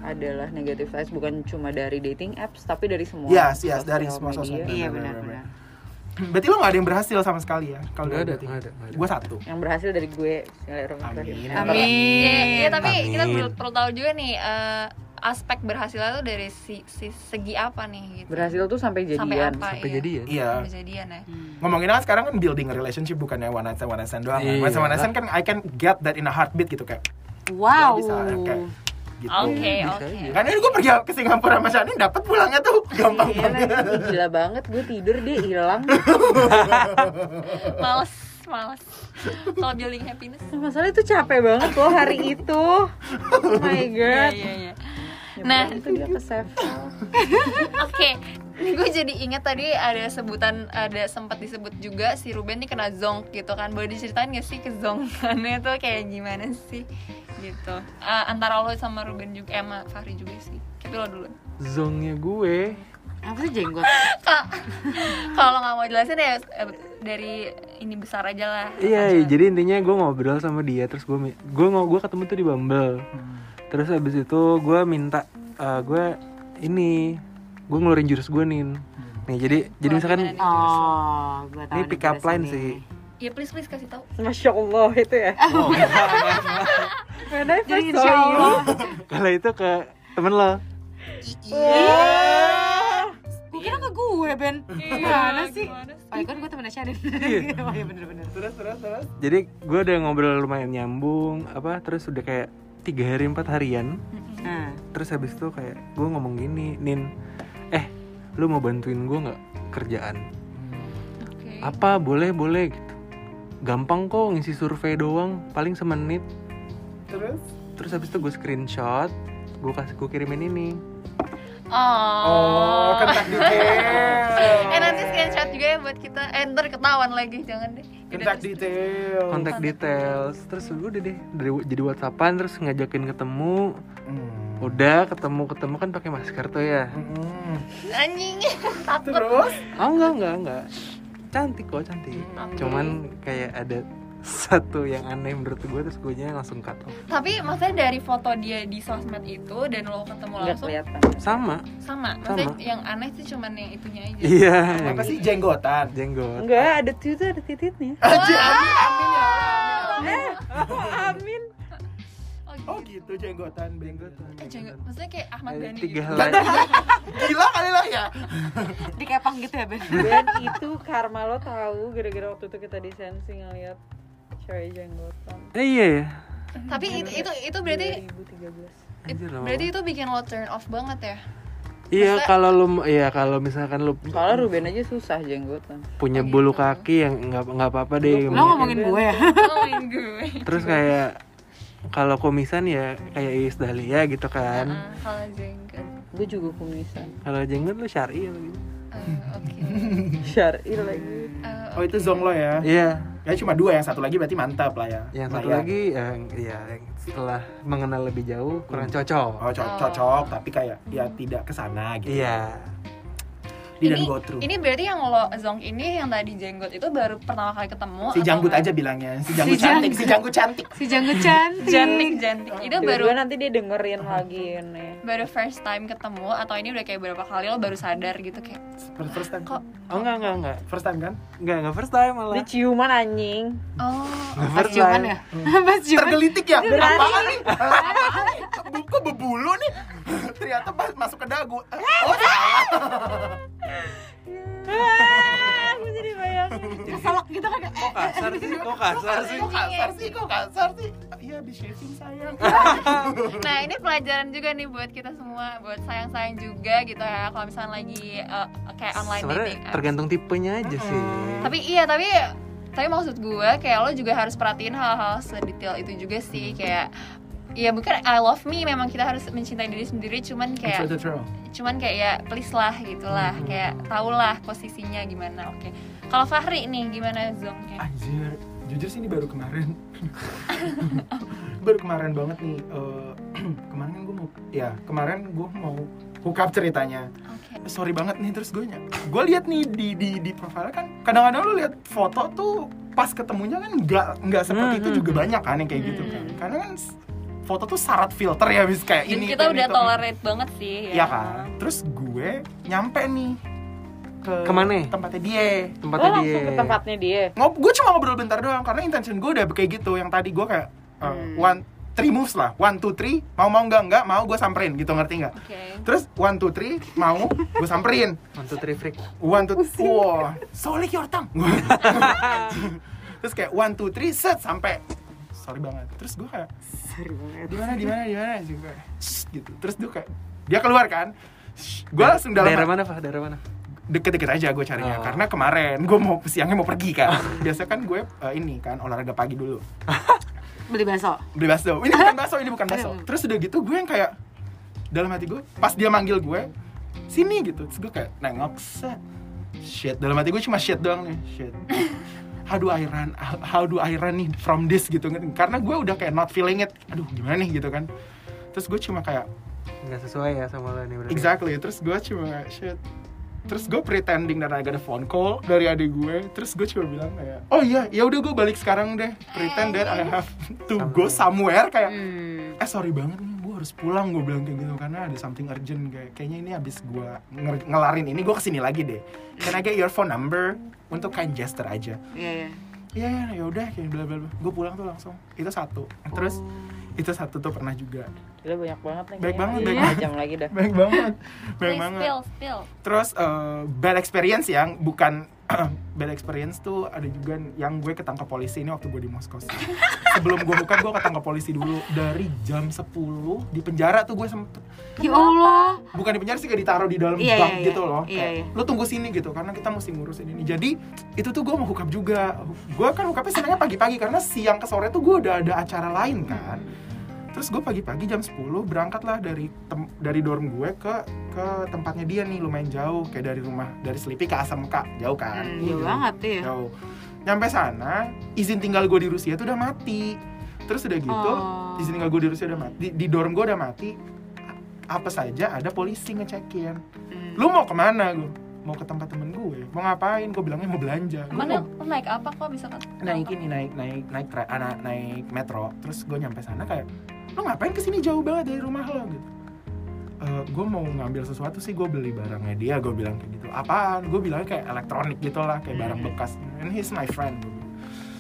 adalah negatif size bukan cuma dari dating apps tapi dari semua Yes, yes, dari semua sosial media. iya Benar, benar benar, benar Berarti lo gak ada yang berhasil sama sekali ya? Kalau Nggak ada, nggak ada, ada. Gue satu. yang berhasil dari gue Bismillahirrahmanirrahim. Amin. Amin. Iya, iya, tapi Amin. kita perlu, perlu tahu juga nih eh, aspek berhasilnya tuh dari si, si- segi apa nih gitu. berhasil tuh sampai jadian Sampai apa? Sampai iya. jadian. Iya. Sampai jadian ya. Hmm. Ngomongin kan sekarang kan building a relationship bukannya one night stand, one night stand doang. Iya. One night stand, one night stand kan I can get that in a heartbeat gitu kayak. wow Bisa, kayak gitu. Oke, Bisa oke. aja. Kan ini gue pergi ke Singapura sama Shani dapat pulangnya tuh gampang Iya, banget. Gila banget gue tidur dia hilang Males, males. Kalau building happiness. masalah itu capek banget loh hari itu oh my Iya, god iya, iya. nah Nah. itu dia ke Oke, gue jadi ingat tadi ada sebutan, ada sempat disebut juga si Ruben nih kena zonk gitu kan. Boleh diceritain gak sih kezonkannya tuh kayak gimana sih? Gitu. Eh, antara lo sama Ruben juga, eh, sama Fahri juga sih. Tapi lo dulu. Zongnya gue apa sih jenggot kalau nggak mau jelasin ya eh, dari ini besar aja lah. Iya, iya, jadi intinya gue ngobrol sama dia terus gue gue ngo- gue ketemu tuh di Bumble. Terus habis itu gue minta eh, gue ini gue ngeluarin jurus gue nin. Nih jadi jadi misalkan nih? oh gue tahu ini nih pick up line sih. Ya please please kasih tahu. masya allah itu ya? Oh, When I jadi first saw you. Kalau itu ke temen lo. gue kira ke gue Ben. Gimana sih? oh iya kan gue temennya Shannon oh iya bener-bener Terus terus terus. Jadi gue udah ngobrol lumayan nyambung apa terus udah kayak tiga hari empat harian. nah. Terus habis itu kayak gue ngomong gini, Nin, eh lu mau bantuin gue nggak kerjaan? Oke. Apa boleh boleh gitu. Gampang kok ngisi survei doang, paling semenit. Terus. Terus habis itu gue screenshot, gue kasih gue kirimin ini. Oh. Oh, kentak detail. Eh nanti screenshot juga ya buat kita. Eh ntar ketahuan lagi jangan deh. Terus- detail. Kontak details, terus udah deh dari jadi WhatsAppan terus ngajakin ketemu. Hmm. Udah ketemu ketemu kan pakai masker tuh ya. Hmm. Anjing. Takut. Terus. Oh enggak enggak enggak. Cantik kok cantik. Hmm. Cuman kayak ada satu yang aneh menurut gue terus gue langsung cut off. Tapi maksudnya dari foto dia di sosmed itu dan lo ketemu nggak langsung kelihatan Sama. sama. Maksudnya Sama. yang aneh sih cuman yang itunya aja. Iya. yang Apa sih jenggotan? Jenggot. enggak ada tuh ada tititnya Aji, amin, amin ya Allah. amin Oh, Oh gitu jenggotan, jenggotan. Eh, jangan. Maksudnya kayak Ahmad Dhani tiga gitu. Gila kali lah ya. dikepang gitu ya Ben dan itu karma lo tahu gara-gara waktu itu kita di sensi ngeliat cewek jenggotan Eh, iya ya. Tapi itu itu itu berarti 2013 Anjir, lama berarti itu bikin lo turn off banget ya. Iya kalau lu iya kalau misalkan lu soalnya Ruben aja susah jenggotan punya Oh, bulu gitu. kaki yang nggak nggak apa-apa deh. lo ngomongin gue ya Ngomongin gue. Terus kayak kalau komisan ya kayak Iis Dahlia gitu kan. Ah, Kalau jenggot. gue juga kumisan Kalau jenggot lu syari gitu. Eh, Oke. syari lagi Eh, Oh itu zong lo ya? Iya. Ya cuma dua, yang satu lagi berarti mantap lah ya. Yang satu Layak. lagi yang ya yang setelah mengenal lebih jauh kurang cocok. Oh co- Oh. cocok, tapi kayak ya tidak ke sana gitu. Iya. Di dan ini, go through. ini berarti yang lo zonk ini yang tadi jenggot itu baru pertama kali ketemu Si janggut aja bilangnya, si janggut Si cantik, janggut. si janggut cantik. si janggut cantik Jantik jantik. Itu baru Tiba-tiba nanti dia dengerin lagi ini baru first time ketemu atau ini udah kayak berapa kali lo baru sadar gitu kayak First, first time. kok Oh enggak enggak enggak. First time kan? Enggak enggak first time dia malah. ciuman anjing oh Enggak pas first ciuman time. ya pas ciuman Tergelitik ya? Berani. Apaan nih? Apaan nih? Bu- Kok bebulu nih? Ternyata pas masuk ke dagu. Oh salah. ah gue jadi bayangin keselak gitu kan? kayak, kok kasar sih? kok kasar sih? Kok kasar sih? Kok kasar sih? Iya di shaving sayang. Nah ini pelajaran juga nih buat kita semua, buat sayang-sayang juga gitu ya. Kalau misalnya lagi uh, kayak online sebenarnya dating apps. tergantung tipenya aja sih. Tapi iya tapi tapi maksud gue kayak lo juga harus perhatiin hal-hal sedetail itu juga sih. Kayak ya bukan I love me memang kita harus mencintai diri sendiri cuman kayak cuman kayak ya please lah gitulah. Kayak tahulah posisinya gimana oke. Kalau Fahri nih gimana zongnya Anjir, jujur sih ini baru kemarin. Baru kemarin banget nih eh, Kemarin kan gue mau Ya, kemarin gue mau hook up ceritanya. Oke. Sorry banget nih, terus gue Gue lihat nih di, di, di profile kan Kadang-kadang lu lihat foto tuh Pas ketemunya kan nggak nggak seperti Hmm, itu hmm, juga banyak kan yang kayak gitu kan. Karena kan foto tuh syarat filter ya bis kayak dan ini kita udah itu. tolerate banget sih Iya kan? Terus gue nyampe nih ke Ke mana? tempatnya dia. Tempatnya langsung dia. ke tempatnya dia. ngob gue cuma ngobrol bentar doang karena intention gue udah kayak gitu. Yang tadi gue kayak uh, Hmm. one three moves lah. One two three mau mau enggak enggak mau gue samperin gitu ngerti nggak? Oke. Terus one two three mau gue samperin. One two three freak. One two wah so lick your tongue. Terus kayak one two three set sampai sorry banget. Terus gue kayak sorry banget. Di mana di mana di mana Terus gue kayak, gitu. Terus dia kayak dia keluar kan? Gue langsung dalam daerah mana pak daerah mana? Deket-deket aja gue carinya. Oh. karena kemarin gue mau siangnya mau pergi kan. Biasa kan gue eh, ini kan olahraga pagi dulu. Beli bakso? Beli bakso. Ini bukan bakso ini bukan bakso. Terus udah gitu gue yang kayak dalam hati gue pas dia manggil gue sini gitu. Terus gue kayak nengok set. Shit. Dalam hati gue cuma shit doang nih. Shit how do I run? How do I run nih from this gitu karena gue udah kayak not feeling it. Aduh gimana nih gitu kan? Terus gue cuma kayak nggak sesuai ya sama lo nih berarti Exactly, terus gue cuma shit. Terus gue pretending dan agak ada phone call dari adik gue. Terus gue cuma bilang kayak Oh iya, ya udah gue balik sekarang deh. Pretend that I have to go somewhere Kayak, hmm. eh sorry banget nih harus pulang Gue bilang kayak gitu Karena ada something urgent kayak, Kayaknya ini abis gue nger- ngelarin ini Gue ke sini lagi deh Can I get your phone number? Untuk kind gesture aja iya iya Iya, ya udah kayak bla bla bla Gue pulang tuh langsung Itu satu Terus itu satu tuh pernah juga Gila banyak banget nih. Baik kayaknya. banget, baik Lima banget. jam lagi dah. Baik banget Baik banget spill spill Terus eh, bad experience yang bukan bad experience tuh ada juga yang gue ketangkap polisi ini waktu gue di Moskow. sih. Sebelum gue buka gue ketangkap polisi dulu dari jam 10 di penjara tuh gue sempet ya Allah bukan di penjara sih kayak ditaruh di dalam Iya, bank iya, gitu loh. Iya, Kayak, iya. Lu tunggu sini gitu karena kita mesti ngurusin ini. Jadi itu tuh gue mau hookup juga. Gue kan hookupnya senangnya pagi-pagi karena siang ke sore tuh gue udah ada acara lain kan. Terus gue pagi-pagi jam 10 berangkat lah dari tem- dari dorm gue ke ke tempatnya dia nih lumayan jauh kayak dari rumah dari Sleepy ke Asamka jauh kan. Hmm, jauh banget ya Jauh. Nyampe sana izin tinggal gue di Rusia tuh udah mati. Terus udah gitu Oh. izin tinggal gue di Rusia udah mati. Di, di dorm gue udah mati. Apa saja ada polisi ngecekin. Hmm. Lu mau ke mana gue? Mau ke tempat temen gue. Mau ngapain? Gue bilangnya mau belanja. Mana mau- naik apa kok bisa kan naik ini naik naik naik tra- ah, na- naik metro terus gue nyampe sana kayak lo ngapain ke sini? Jauh banget dari rumah lo gitu. Gue mau ngambil sesuatu sih gue beli barangnya dia gue bilang kayak gitu. Apaan? Gue bilangnya kayak elektronik gitu lah kayak barang bekas. And he's my friend bilang.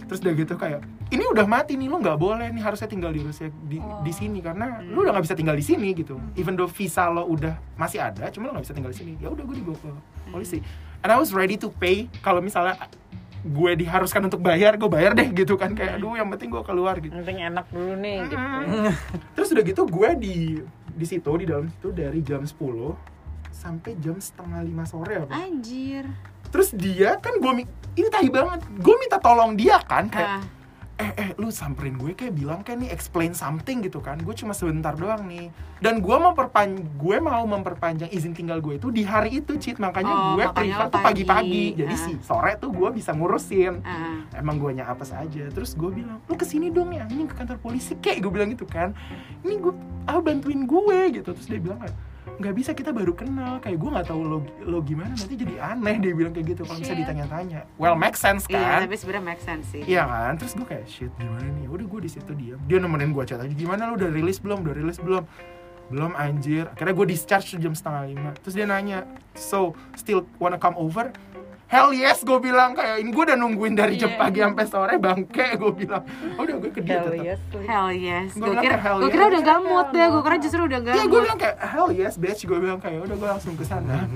terus udah gitu kayak ini udah mati nih lo nggak boleh nih harusnya tinggal di Rusia di, di sini karena lo udah nggak bisa tinggal di sini gitu. Even though visa lo udah masih ada cuma lo nggak bisa tinggal di sini. Ya udah gue dibawa ke polisi. And I was ready to pay kalau misalnya gue diharuskan untuk bayar gue bayar deh gitu kan kayak aduh yang penting gue keluar gitu Yang penting enak dulu nih gitu. Mm. terus udah gitu gue di di situ di dalam situ dari jam 10 sampai jam setengah lima sore apa anjir terus dia kan gue ini tahi banget gue minta tolong dia kan kayak Ah. Eh eh lu samperin gue kayak bilang kayak nih explain something gitu kan. Gue cuma sebentar doang nih. Dan gue mau perpan gue mau memperpanjang izin tinggal gue itu di hari itu cheat makanya Oh, gue prefer tuh pagi. pagi-pagi jadi Ah. sih sore tuh gue bisa ngurusin. Ah. emang gue apa saja terus gue bilang lu ke sini dong ya ini ke kantor polisi. Kek gue bilang gitu kan. Ini gue ah bantuin gue gitu. Terus dia bilang kayak nggak bisa kita baru kenal kayak gue nggak tahu lo lo gimana nanti jadi aneh dia bilang kayak gitu kalau bisa Shit. ditanya-tanya well make sense iya kan tapi sebenarnya make sense sih Iya kan, terus gue kayak shit gimana nih? Udah gue di situ diam. Dia nemenin gue chat aja. Gimana lu udah rilis belum? Udah rilis belum? Belum anjir. Akhirnya gue discharge jam setengah lima. Terus dia nanya, so still wanna come over? Hell yes, gue bilang kayak ini gue udah nungguin dari jam Iya. pagi sampai sore bangke gue bilang. Oh, udah gue ke dia Hell tetap. yes. hell yes Gua gue kira gue yes. kira udah gak mood deh gue kira justru udah gak Iya gue bilang kayak hell yes bitch gue bilang kayak udah gue langsung ke sana.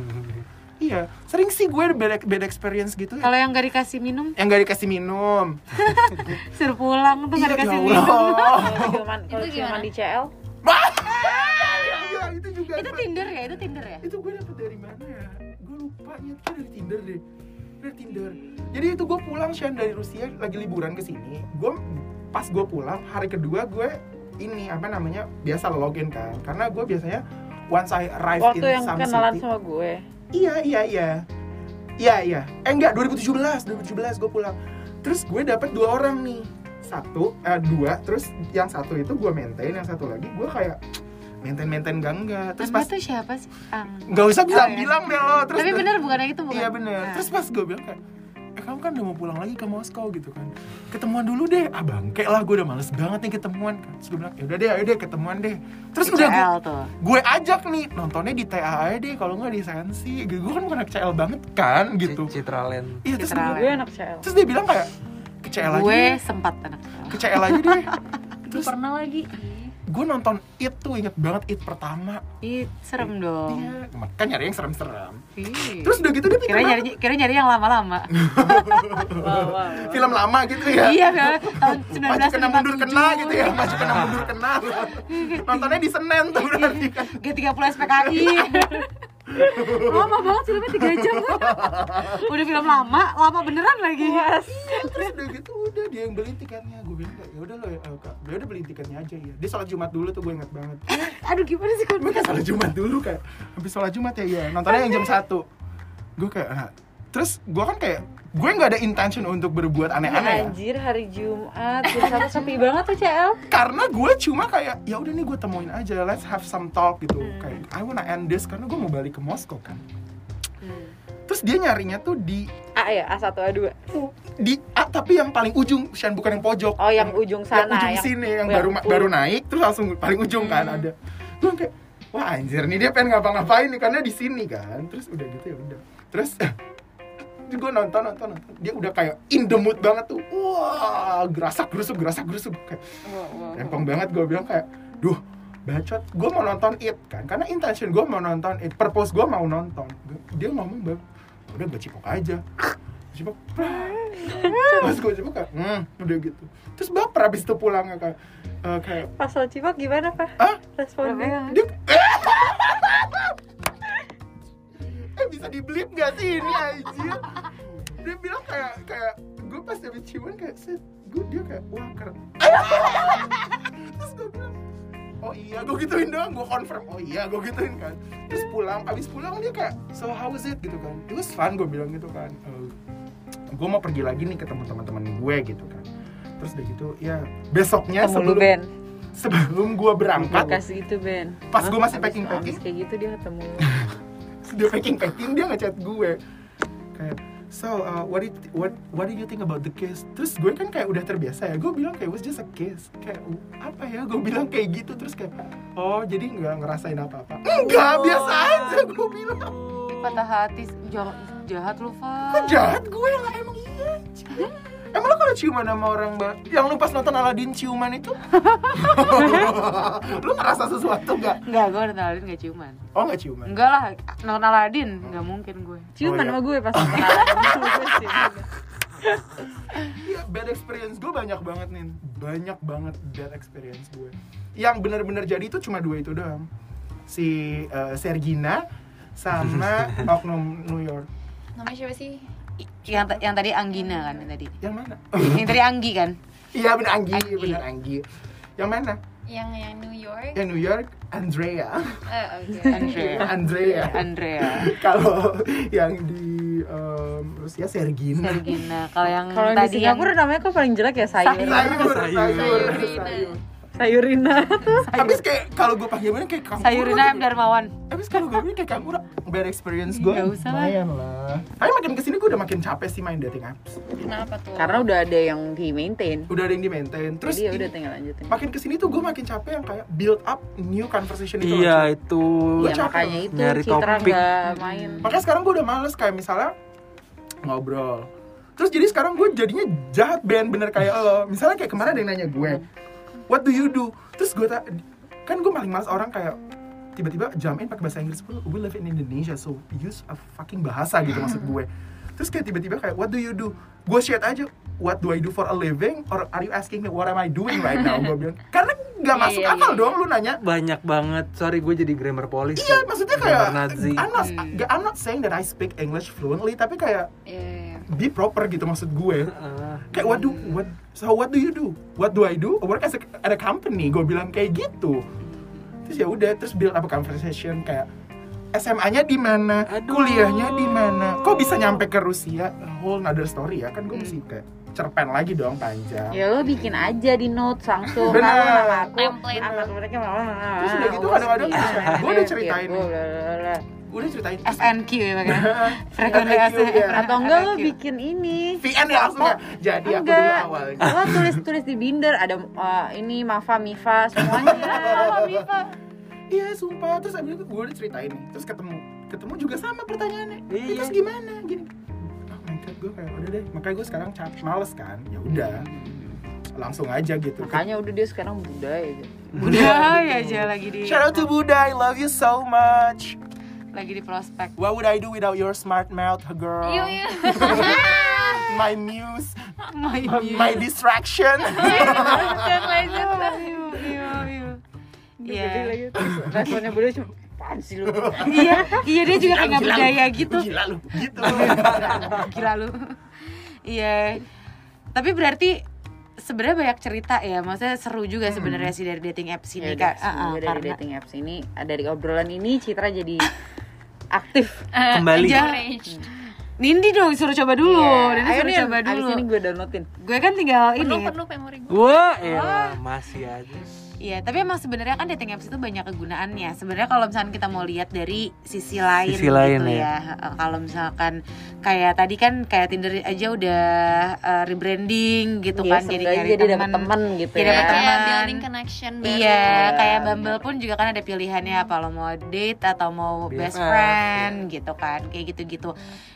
iya sering sih gue bad, bad experience gitu ya Kalau yang gak dikasih minum, yang gak dikasih minum suruh pulang tuh gak Iya, dikasih ya minum. Kalau Itu gimana? di CL Iya, itu juga Itu Tinder ya, itu Tinder ya. itu gue dapet dari mana ya gue lupa nyatanya dari Tinder deh dari Tinder jadi itu gue pulang Shan dari Rusia lagi liburan ke sini. Gue pas gue pulang hari kedua gue ini apa namanya biasa login kan. Karena gue biasanya once I arrive waktu in yang some kenalan city sama gue. Iya iya iya. Iya iya. Eh enggak 2017 2017 gue pulang. Terus gue dapet dua orang nih. Satu eh, dua terus yang satu itu gue maintain yang satu lagi gue kayak maintain maintain enggak enggak terus Anda pas tuh siapa sih? Ang. nggak usah bilang Oh, bilang deh lo terus Tapi bener bukan yang itu bukan? Iya bener. Nah. Terus pas gue bilang kayak, eh kamu kan udah mau pulang lagi ke Moskow gitu kan. Ketemuan dulu deh. Ah bangke lah, gue udah males banget nih ketemuan kan. Terus gue bilang, ya udah deh, ayo deh ketemuan deh. Terus Di udah gue, CL tuh. gue ajak nih nontonnya di TA aja deh, kalau nggak di Sensi. Gitu. Gue kan bukan anak CL banget kan gitu. C- Citraland Iya terus Citra gue, gue anak CL terus dia bilang kayak ke CL aja Gue deh. sempat anak Ke CL aja deh. Terus Terus pernah lagi. Gue nonton It tuh inget banget It pertama. Ih, serem dong. Iya, kan nyari yang serem-serem. Terus udah gitu dia kira nyari kira nyari yang lama-lama. wow, wow. film lama gitu ya. iya, tahun maju kena mundur 1957. kena gitu ya maju kena mundur kena nontonnya di Senen tuh berarti kan G30 SPKI. Lama banget filmnya 3 jam Udah film lama, lama beneran lagi. terus udah gitu udah dia yang beli tiketnya. Gue bilang ya udah lo ya eh, kak. Dia udah beli tiketnya aja ya dia sholat jumat dulu tuh gue inget banget. Aduh gimana sih gue kalau kayak sholat jumat dulu kayak habis sholat jumat ya iya. Nontonnya yang jam satu. Gue kayak ah. terus gue kan kayak gue nggak ada intention untuk berbuat aneh-aneh ya. Anjir hari Jumat. Satu sepi banget tuh CL karena gue cuma kayak ya udah nih gue temuin aja let's have some talk gitu. Kayak I wanna end this karena gue mau balik ke Moskow kan. Terus dia nyarinya tuh di A ya A1 A2 di ah, tapi yang paling ujung Shan bukan yang pojok. Oh yang ujung sana yang ujung sini yang baru yang baru naik terus langsung paling ujung kan ada. Gue kayak wah anjir nih dia pengen ngapa-ngapain nih karena di sini kan. Terus udah gitu ya udah. Terus gue nonton nonton nonton. Dia udah kayak in the mood banget tuh. Wah gerasak gerusuk gerasak gerusuk. Kayak rempong banget gue bilang kayak duh bacot. Gue mau nonton it kan karena intention gue mau nonton it purpose gue mau nonton. Dia ngomong bang udah gue cipok aja. Cipok pas gue cipok kayak hmm, udah gitu. Terus baper abis itu pulangnya kayak eh, kayak Pas lo cipok gimana pak? ah Responnya? Dia bisa di blip gak sih ini anjir? Dia bilang kayak kayak gue pas dapet ciuman kayak set gue dia kayak wah keren. Terus gue bilang oh iya gue gituin doang gue confirm oh iya gue gituin kan. Terus pulang abis pulang dia kayak so how was it? Gitu kan. It was fun gue bilang gitu kan. Gue mau pergi lagi nih ketemu teman-teman gue gitu kan. Terus udah gitu ya besoknya Ketemu lu sebelum Ben. sebelum gue berangkat Kasih itu Ben. pas gue masih packing packing kayak gitu dia ketemu. Dia packing packing dia ngechat gue. Kayak so uh, what did what what did you think about the kiss terus gue kan kayak udah terbiasa ya gue bilang kayak it was just a kiss kayak "Uh, apa ya gue bilang kayak gitu terus kayak oh jadi nggak ngerasain apa apa enggak biasa aja gue bilang. Patah hati jahat, jahat lu Fa kok jahat gue? Lah emang iya Emang lo kalau ciuman sama orang mbak Yang lu pas nonton Aladdin ciuman itu? Lu ngerasa sesuatu gak? Enggak, gue udah Aladin gak ciuman. Oh gak ciuman? Enggak lah, nonton Aladin Gak mungkin gue. Ciuman Oh, iya. sama gue pas kenalan Iya, bad experience gue banyak banget nih Banyak banget bad experience gue. Yang bener-bener jadi itu cuma dua itu doang. Si eh, Sergina sama Oknum New York. Namanya siapa sih? Yang, ta- yang tadi Anggina kan yang tadi Yang mana? Yang tadi Anggi kan Iya bener Anggi, Anggi. bener Anggi Yang mana? Yang yang New York. Yang New York, Andrea Eh, oke. Andrea Andrea Andrea Kalau yang di em, Rusia Sergina Sergina Kalau yang Kalau yang di tadi yang Singapura namanya kok paling jelek ya sayur Sayur. Sayur, sayur, Sayurina. sayur. Sayurina Habis kayak kalau gue panggilannya kayak kamu Sayurina M. Darmawan. Habis kalau gue bilang kayak kamu bad experience gue Nggak usah lah. Lumayan lah. Tapi makin ke sini gue udah makin capek sih main dating apps. Kenapa tuh? Karena udah ada yang di maintain Udah ada yang di maintain Terus Jadi ya udah tinggal lanjutin. makin ke sini tuh gue makin capek yang kayak build up new conversation itu iya itu. Gua Ya capek. makanya itu Nyari Citra topik. nggak main. Makanya sekarang gue udah males kayak misalnya ngobrol. Terus jadi sekarang gue jadinya jahat Ben. Bener kayak lo. Misalnya kayak kemarin ada yang nanya gue What do you do? Terus gue tak kan gue paling males orang kayak tiba-tiba jump in pakai bahasa Inggris well, we live in Indonesia so use a fucking bahasa gitu maksud gue. Terus kayak tiba-tiba kayak what do you do? Gue share aja what do I do for a living? Or are you asking me what am I doing right now? Gue bilang. Karena nggak Iya, masuk iya, akal iya. dong lu nanya. Banyak banget. Sorry gue jadi grammar police Iya, maksudnya kayak Nazi. I'm not, Hmm. I'm not saying that I speak English fluently, tapi kayak Iya. be proper gitu maksud gue. Kayak what do what so what do you do? What do I do? I work as a, at a company. Gue bilang kayak gitu. Terus ya udah, terus build up a conversation kayak SMA-nya di mana, kuliahnya di mana, kok bisa nyampe ke Rusia? A whole another story ya kan gue mesti kayak cerpen lagi dong panjang. Ya lo bikin aja di notes langsung Bener. Halo nama aku Template. Anak mereka Terus udah gitu kadang-kadang gue udah ceritain Udah ceritain. FNQ ya makanya Frequently FNQ, asked iya. Atau enggak lo bikin ini? VN ya langsung ya. Jadi aku dulu awalnya. Lo tulis tulis di binder Ada uh, ini Mafa Mifa semuanya. Iya sumpah. Terus abis itu gue udah ceritain nih. Terus ketemu ketemu juga sama pertanyaannya. Iya. terus gimana? Gini. Oh my god gue kayak udah deh. Makanya gue sekarang cap males kan? Ya udah. Langsung aja gitu. Makanya udah dia sekarang budaya gitu Budaya aja lagi di shout out to Buddha I love you so much lagi di prospek what would I do without your smart mouth girl Iya, iya. my muse My my distraction Iya. Responnya budaya cuma Apaan sih lu Iya, iya dia juga kayak nggak berdaya gitu. gila lu gitu Gila lu. Iya. Tapi berarti sebenarnya banyak cerita ya, maksudnya seru juga sebenarnya sih dari dating apps ini Ya kak. semoga Uh-uh, dari karena dating apps ini Dari obrolan ini Citra jadi aktif kembali Jangan- Encouraged. Nindi dong suruh coba dulu, Iya. Nindi suruh coba abis dulu. ini gue downloadin Gue kan tinggal Penuh ini. penuh memori gue. Wah, elah, masih aja. Iya, tapi emang sebenarnya kan dating apps itu banyak kegunaannya. Sebenarnya kalau misalkan kita mau lihat dari sisi lain Sisi lain, gitu ya. ya. Heeh, Kalau misalkan kayak tadi kan kayak Tinder aja udah uh, rebranding gitu Iya, kan jadi nyari jadi teman. temen gitu Jadi ya dapet Kayak teman. building connection baru. Iya, Iya, kayak bener. Bumble pun juga kan ada pilihannya apa lo mau date atau mau best friend gitu kan, kayak gitu-gitu.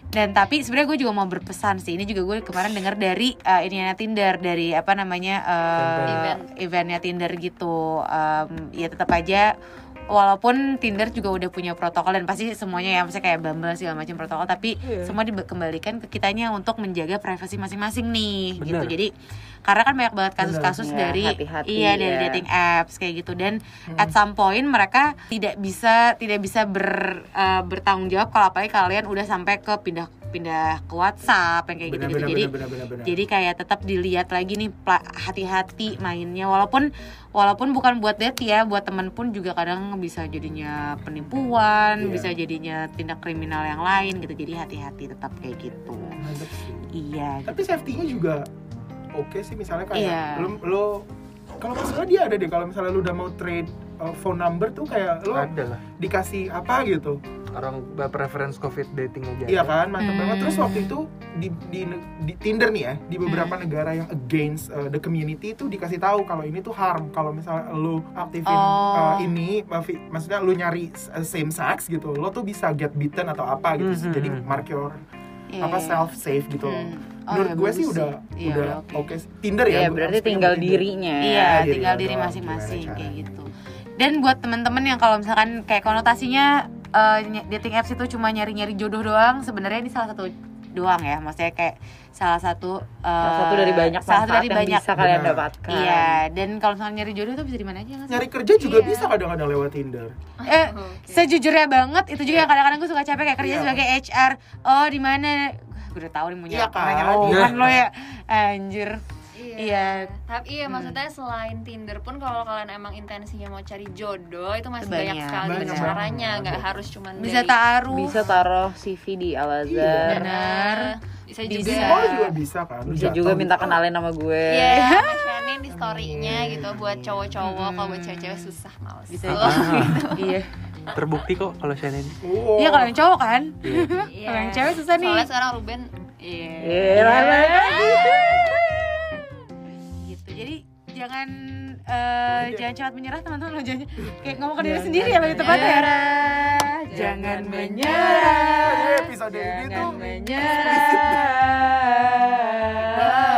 Dan tapi sebenarnya gue juga mau berpesan sih. Ini juga gue kemarin dengar dari uh, ininya Tinder dari apa namanya uh, Event. eventnya Tinder gitu. Um, ya tetap aja walaupun Tinder juga udah punya protokol dan pasti semuanya ya maksudnya kayak Bumble segala macam protokol tapi Iya. semua dikembalikan ke kitanya untuk menjaga privasi masing-masing nih gitu. Bener. Jadi karena kan banyak banget kasus-kasus Bener. dari Ya, hati-hati iya dari ya. dating apps kayak gitu dan at some point mereka tidak bisa tidak bisa ber, eh, bertanggung jawab kalau apalagi kalian udah sampai ke pindah pindah ke WhatsApp yang kayak gitu gitu Benar, jadi benar, benar, benar. jadi kayak tetap dilihat lagi nih pla- hati-hati mainnya walaupun walaupun bukan buat date ya buat temen pun juga kadang bisa jadinya penipuan Iya. bisa jadinya tindak kriminal yang lain gitu jadi hati-hati tetap kayak gitu iya tapi safety-nya juga oke sih misalnya kayak Iya. lo lo kalau masalah dia ada deh kalau misalnya lu udah mau trade uh, phone number tuh kayak lo Ada lah. dikasih apa gitu Orang preference covid dating aja. iya kan mantap Hmm. banget terus waktu itu di, di di Tinder nih ya di beberapa negara yang against uh, the community itu dikasih tahu kalau ini tuh harm kalau misalnya lu aktifin Oh. uh, ini maksudnya lu nyari uh, same sex gitu lo tuh bisa get beaten atau apa gitu Mhm. jadi mark your Iya, apa iya. self safe gitu loh Hmm. Oh, menurut ya, gue sih udah Iya, udah oke. oke sih. Tinder ya Iya berarti tinggal dirinya Iya, diri tinggal diri doang, masing-masing kayak gitu. Dan buat temen-temen yang kalau misalkan kayak konotasinya ny- dating apps itu cuma nyari-nyari jodoh doang, sebenarnya ini salah satu doang ya. Maksudnya kayak salah satu eh, Salah satu dari banyak salah satu dari yang banyak. bisa kalian Benar. dapatkan Iya, dan kalau misalnya nyari jodoh tuh bisa di mana aja nggak sih? nyari kerja juga Iya. bisa kadang-kadang lewat Tinder Eh, Oke. sejujurnya banget itu juga yang kadang-kadang gue suka capek kayak kerja Iya. sebagai HR. Oh, di mana? Gue udah tahu nih mau Iya nyapa kan? lagi kan lo ya. Anjir. Iya. Iya. Tapi iya maksudnya selain Tinder pun kalau kalian emang intensinya mau cari jodoh itu masih Banyak. banyak, sekali Banyak caranya, nggak harus cuman Bisa dari- taruh. Bisa taruh CV di Iya. Al-Azhar Benar. Bisa Bisa. juga. mall juga bisa kan Bisa juga gitu. minta kenalin nama gue Iya, mentionin di story-nya gitu buat cowok-cowok, kalau buat cewek-cewek susah males. Bisa Oh, juga. Iya. Terbukti kok kalau Shannon. Oh. Iya kalau yang cowok kan. Iya. Kalau yang cewek susah nih. Soalnya sekarang Ruben Iya. Iya, lah, lah, lah. Gitu. Jadi jangan eh, jangan cepat menyerah teman-teman lo jangan kayak ngomong ke diri sendiri ya lebih tepatnya ya. Jangan menyerah. Episode ini tuh Jangan menyerah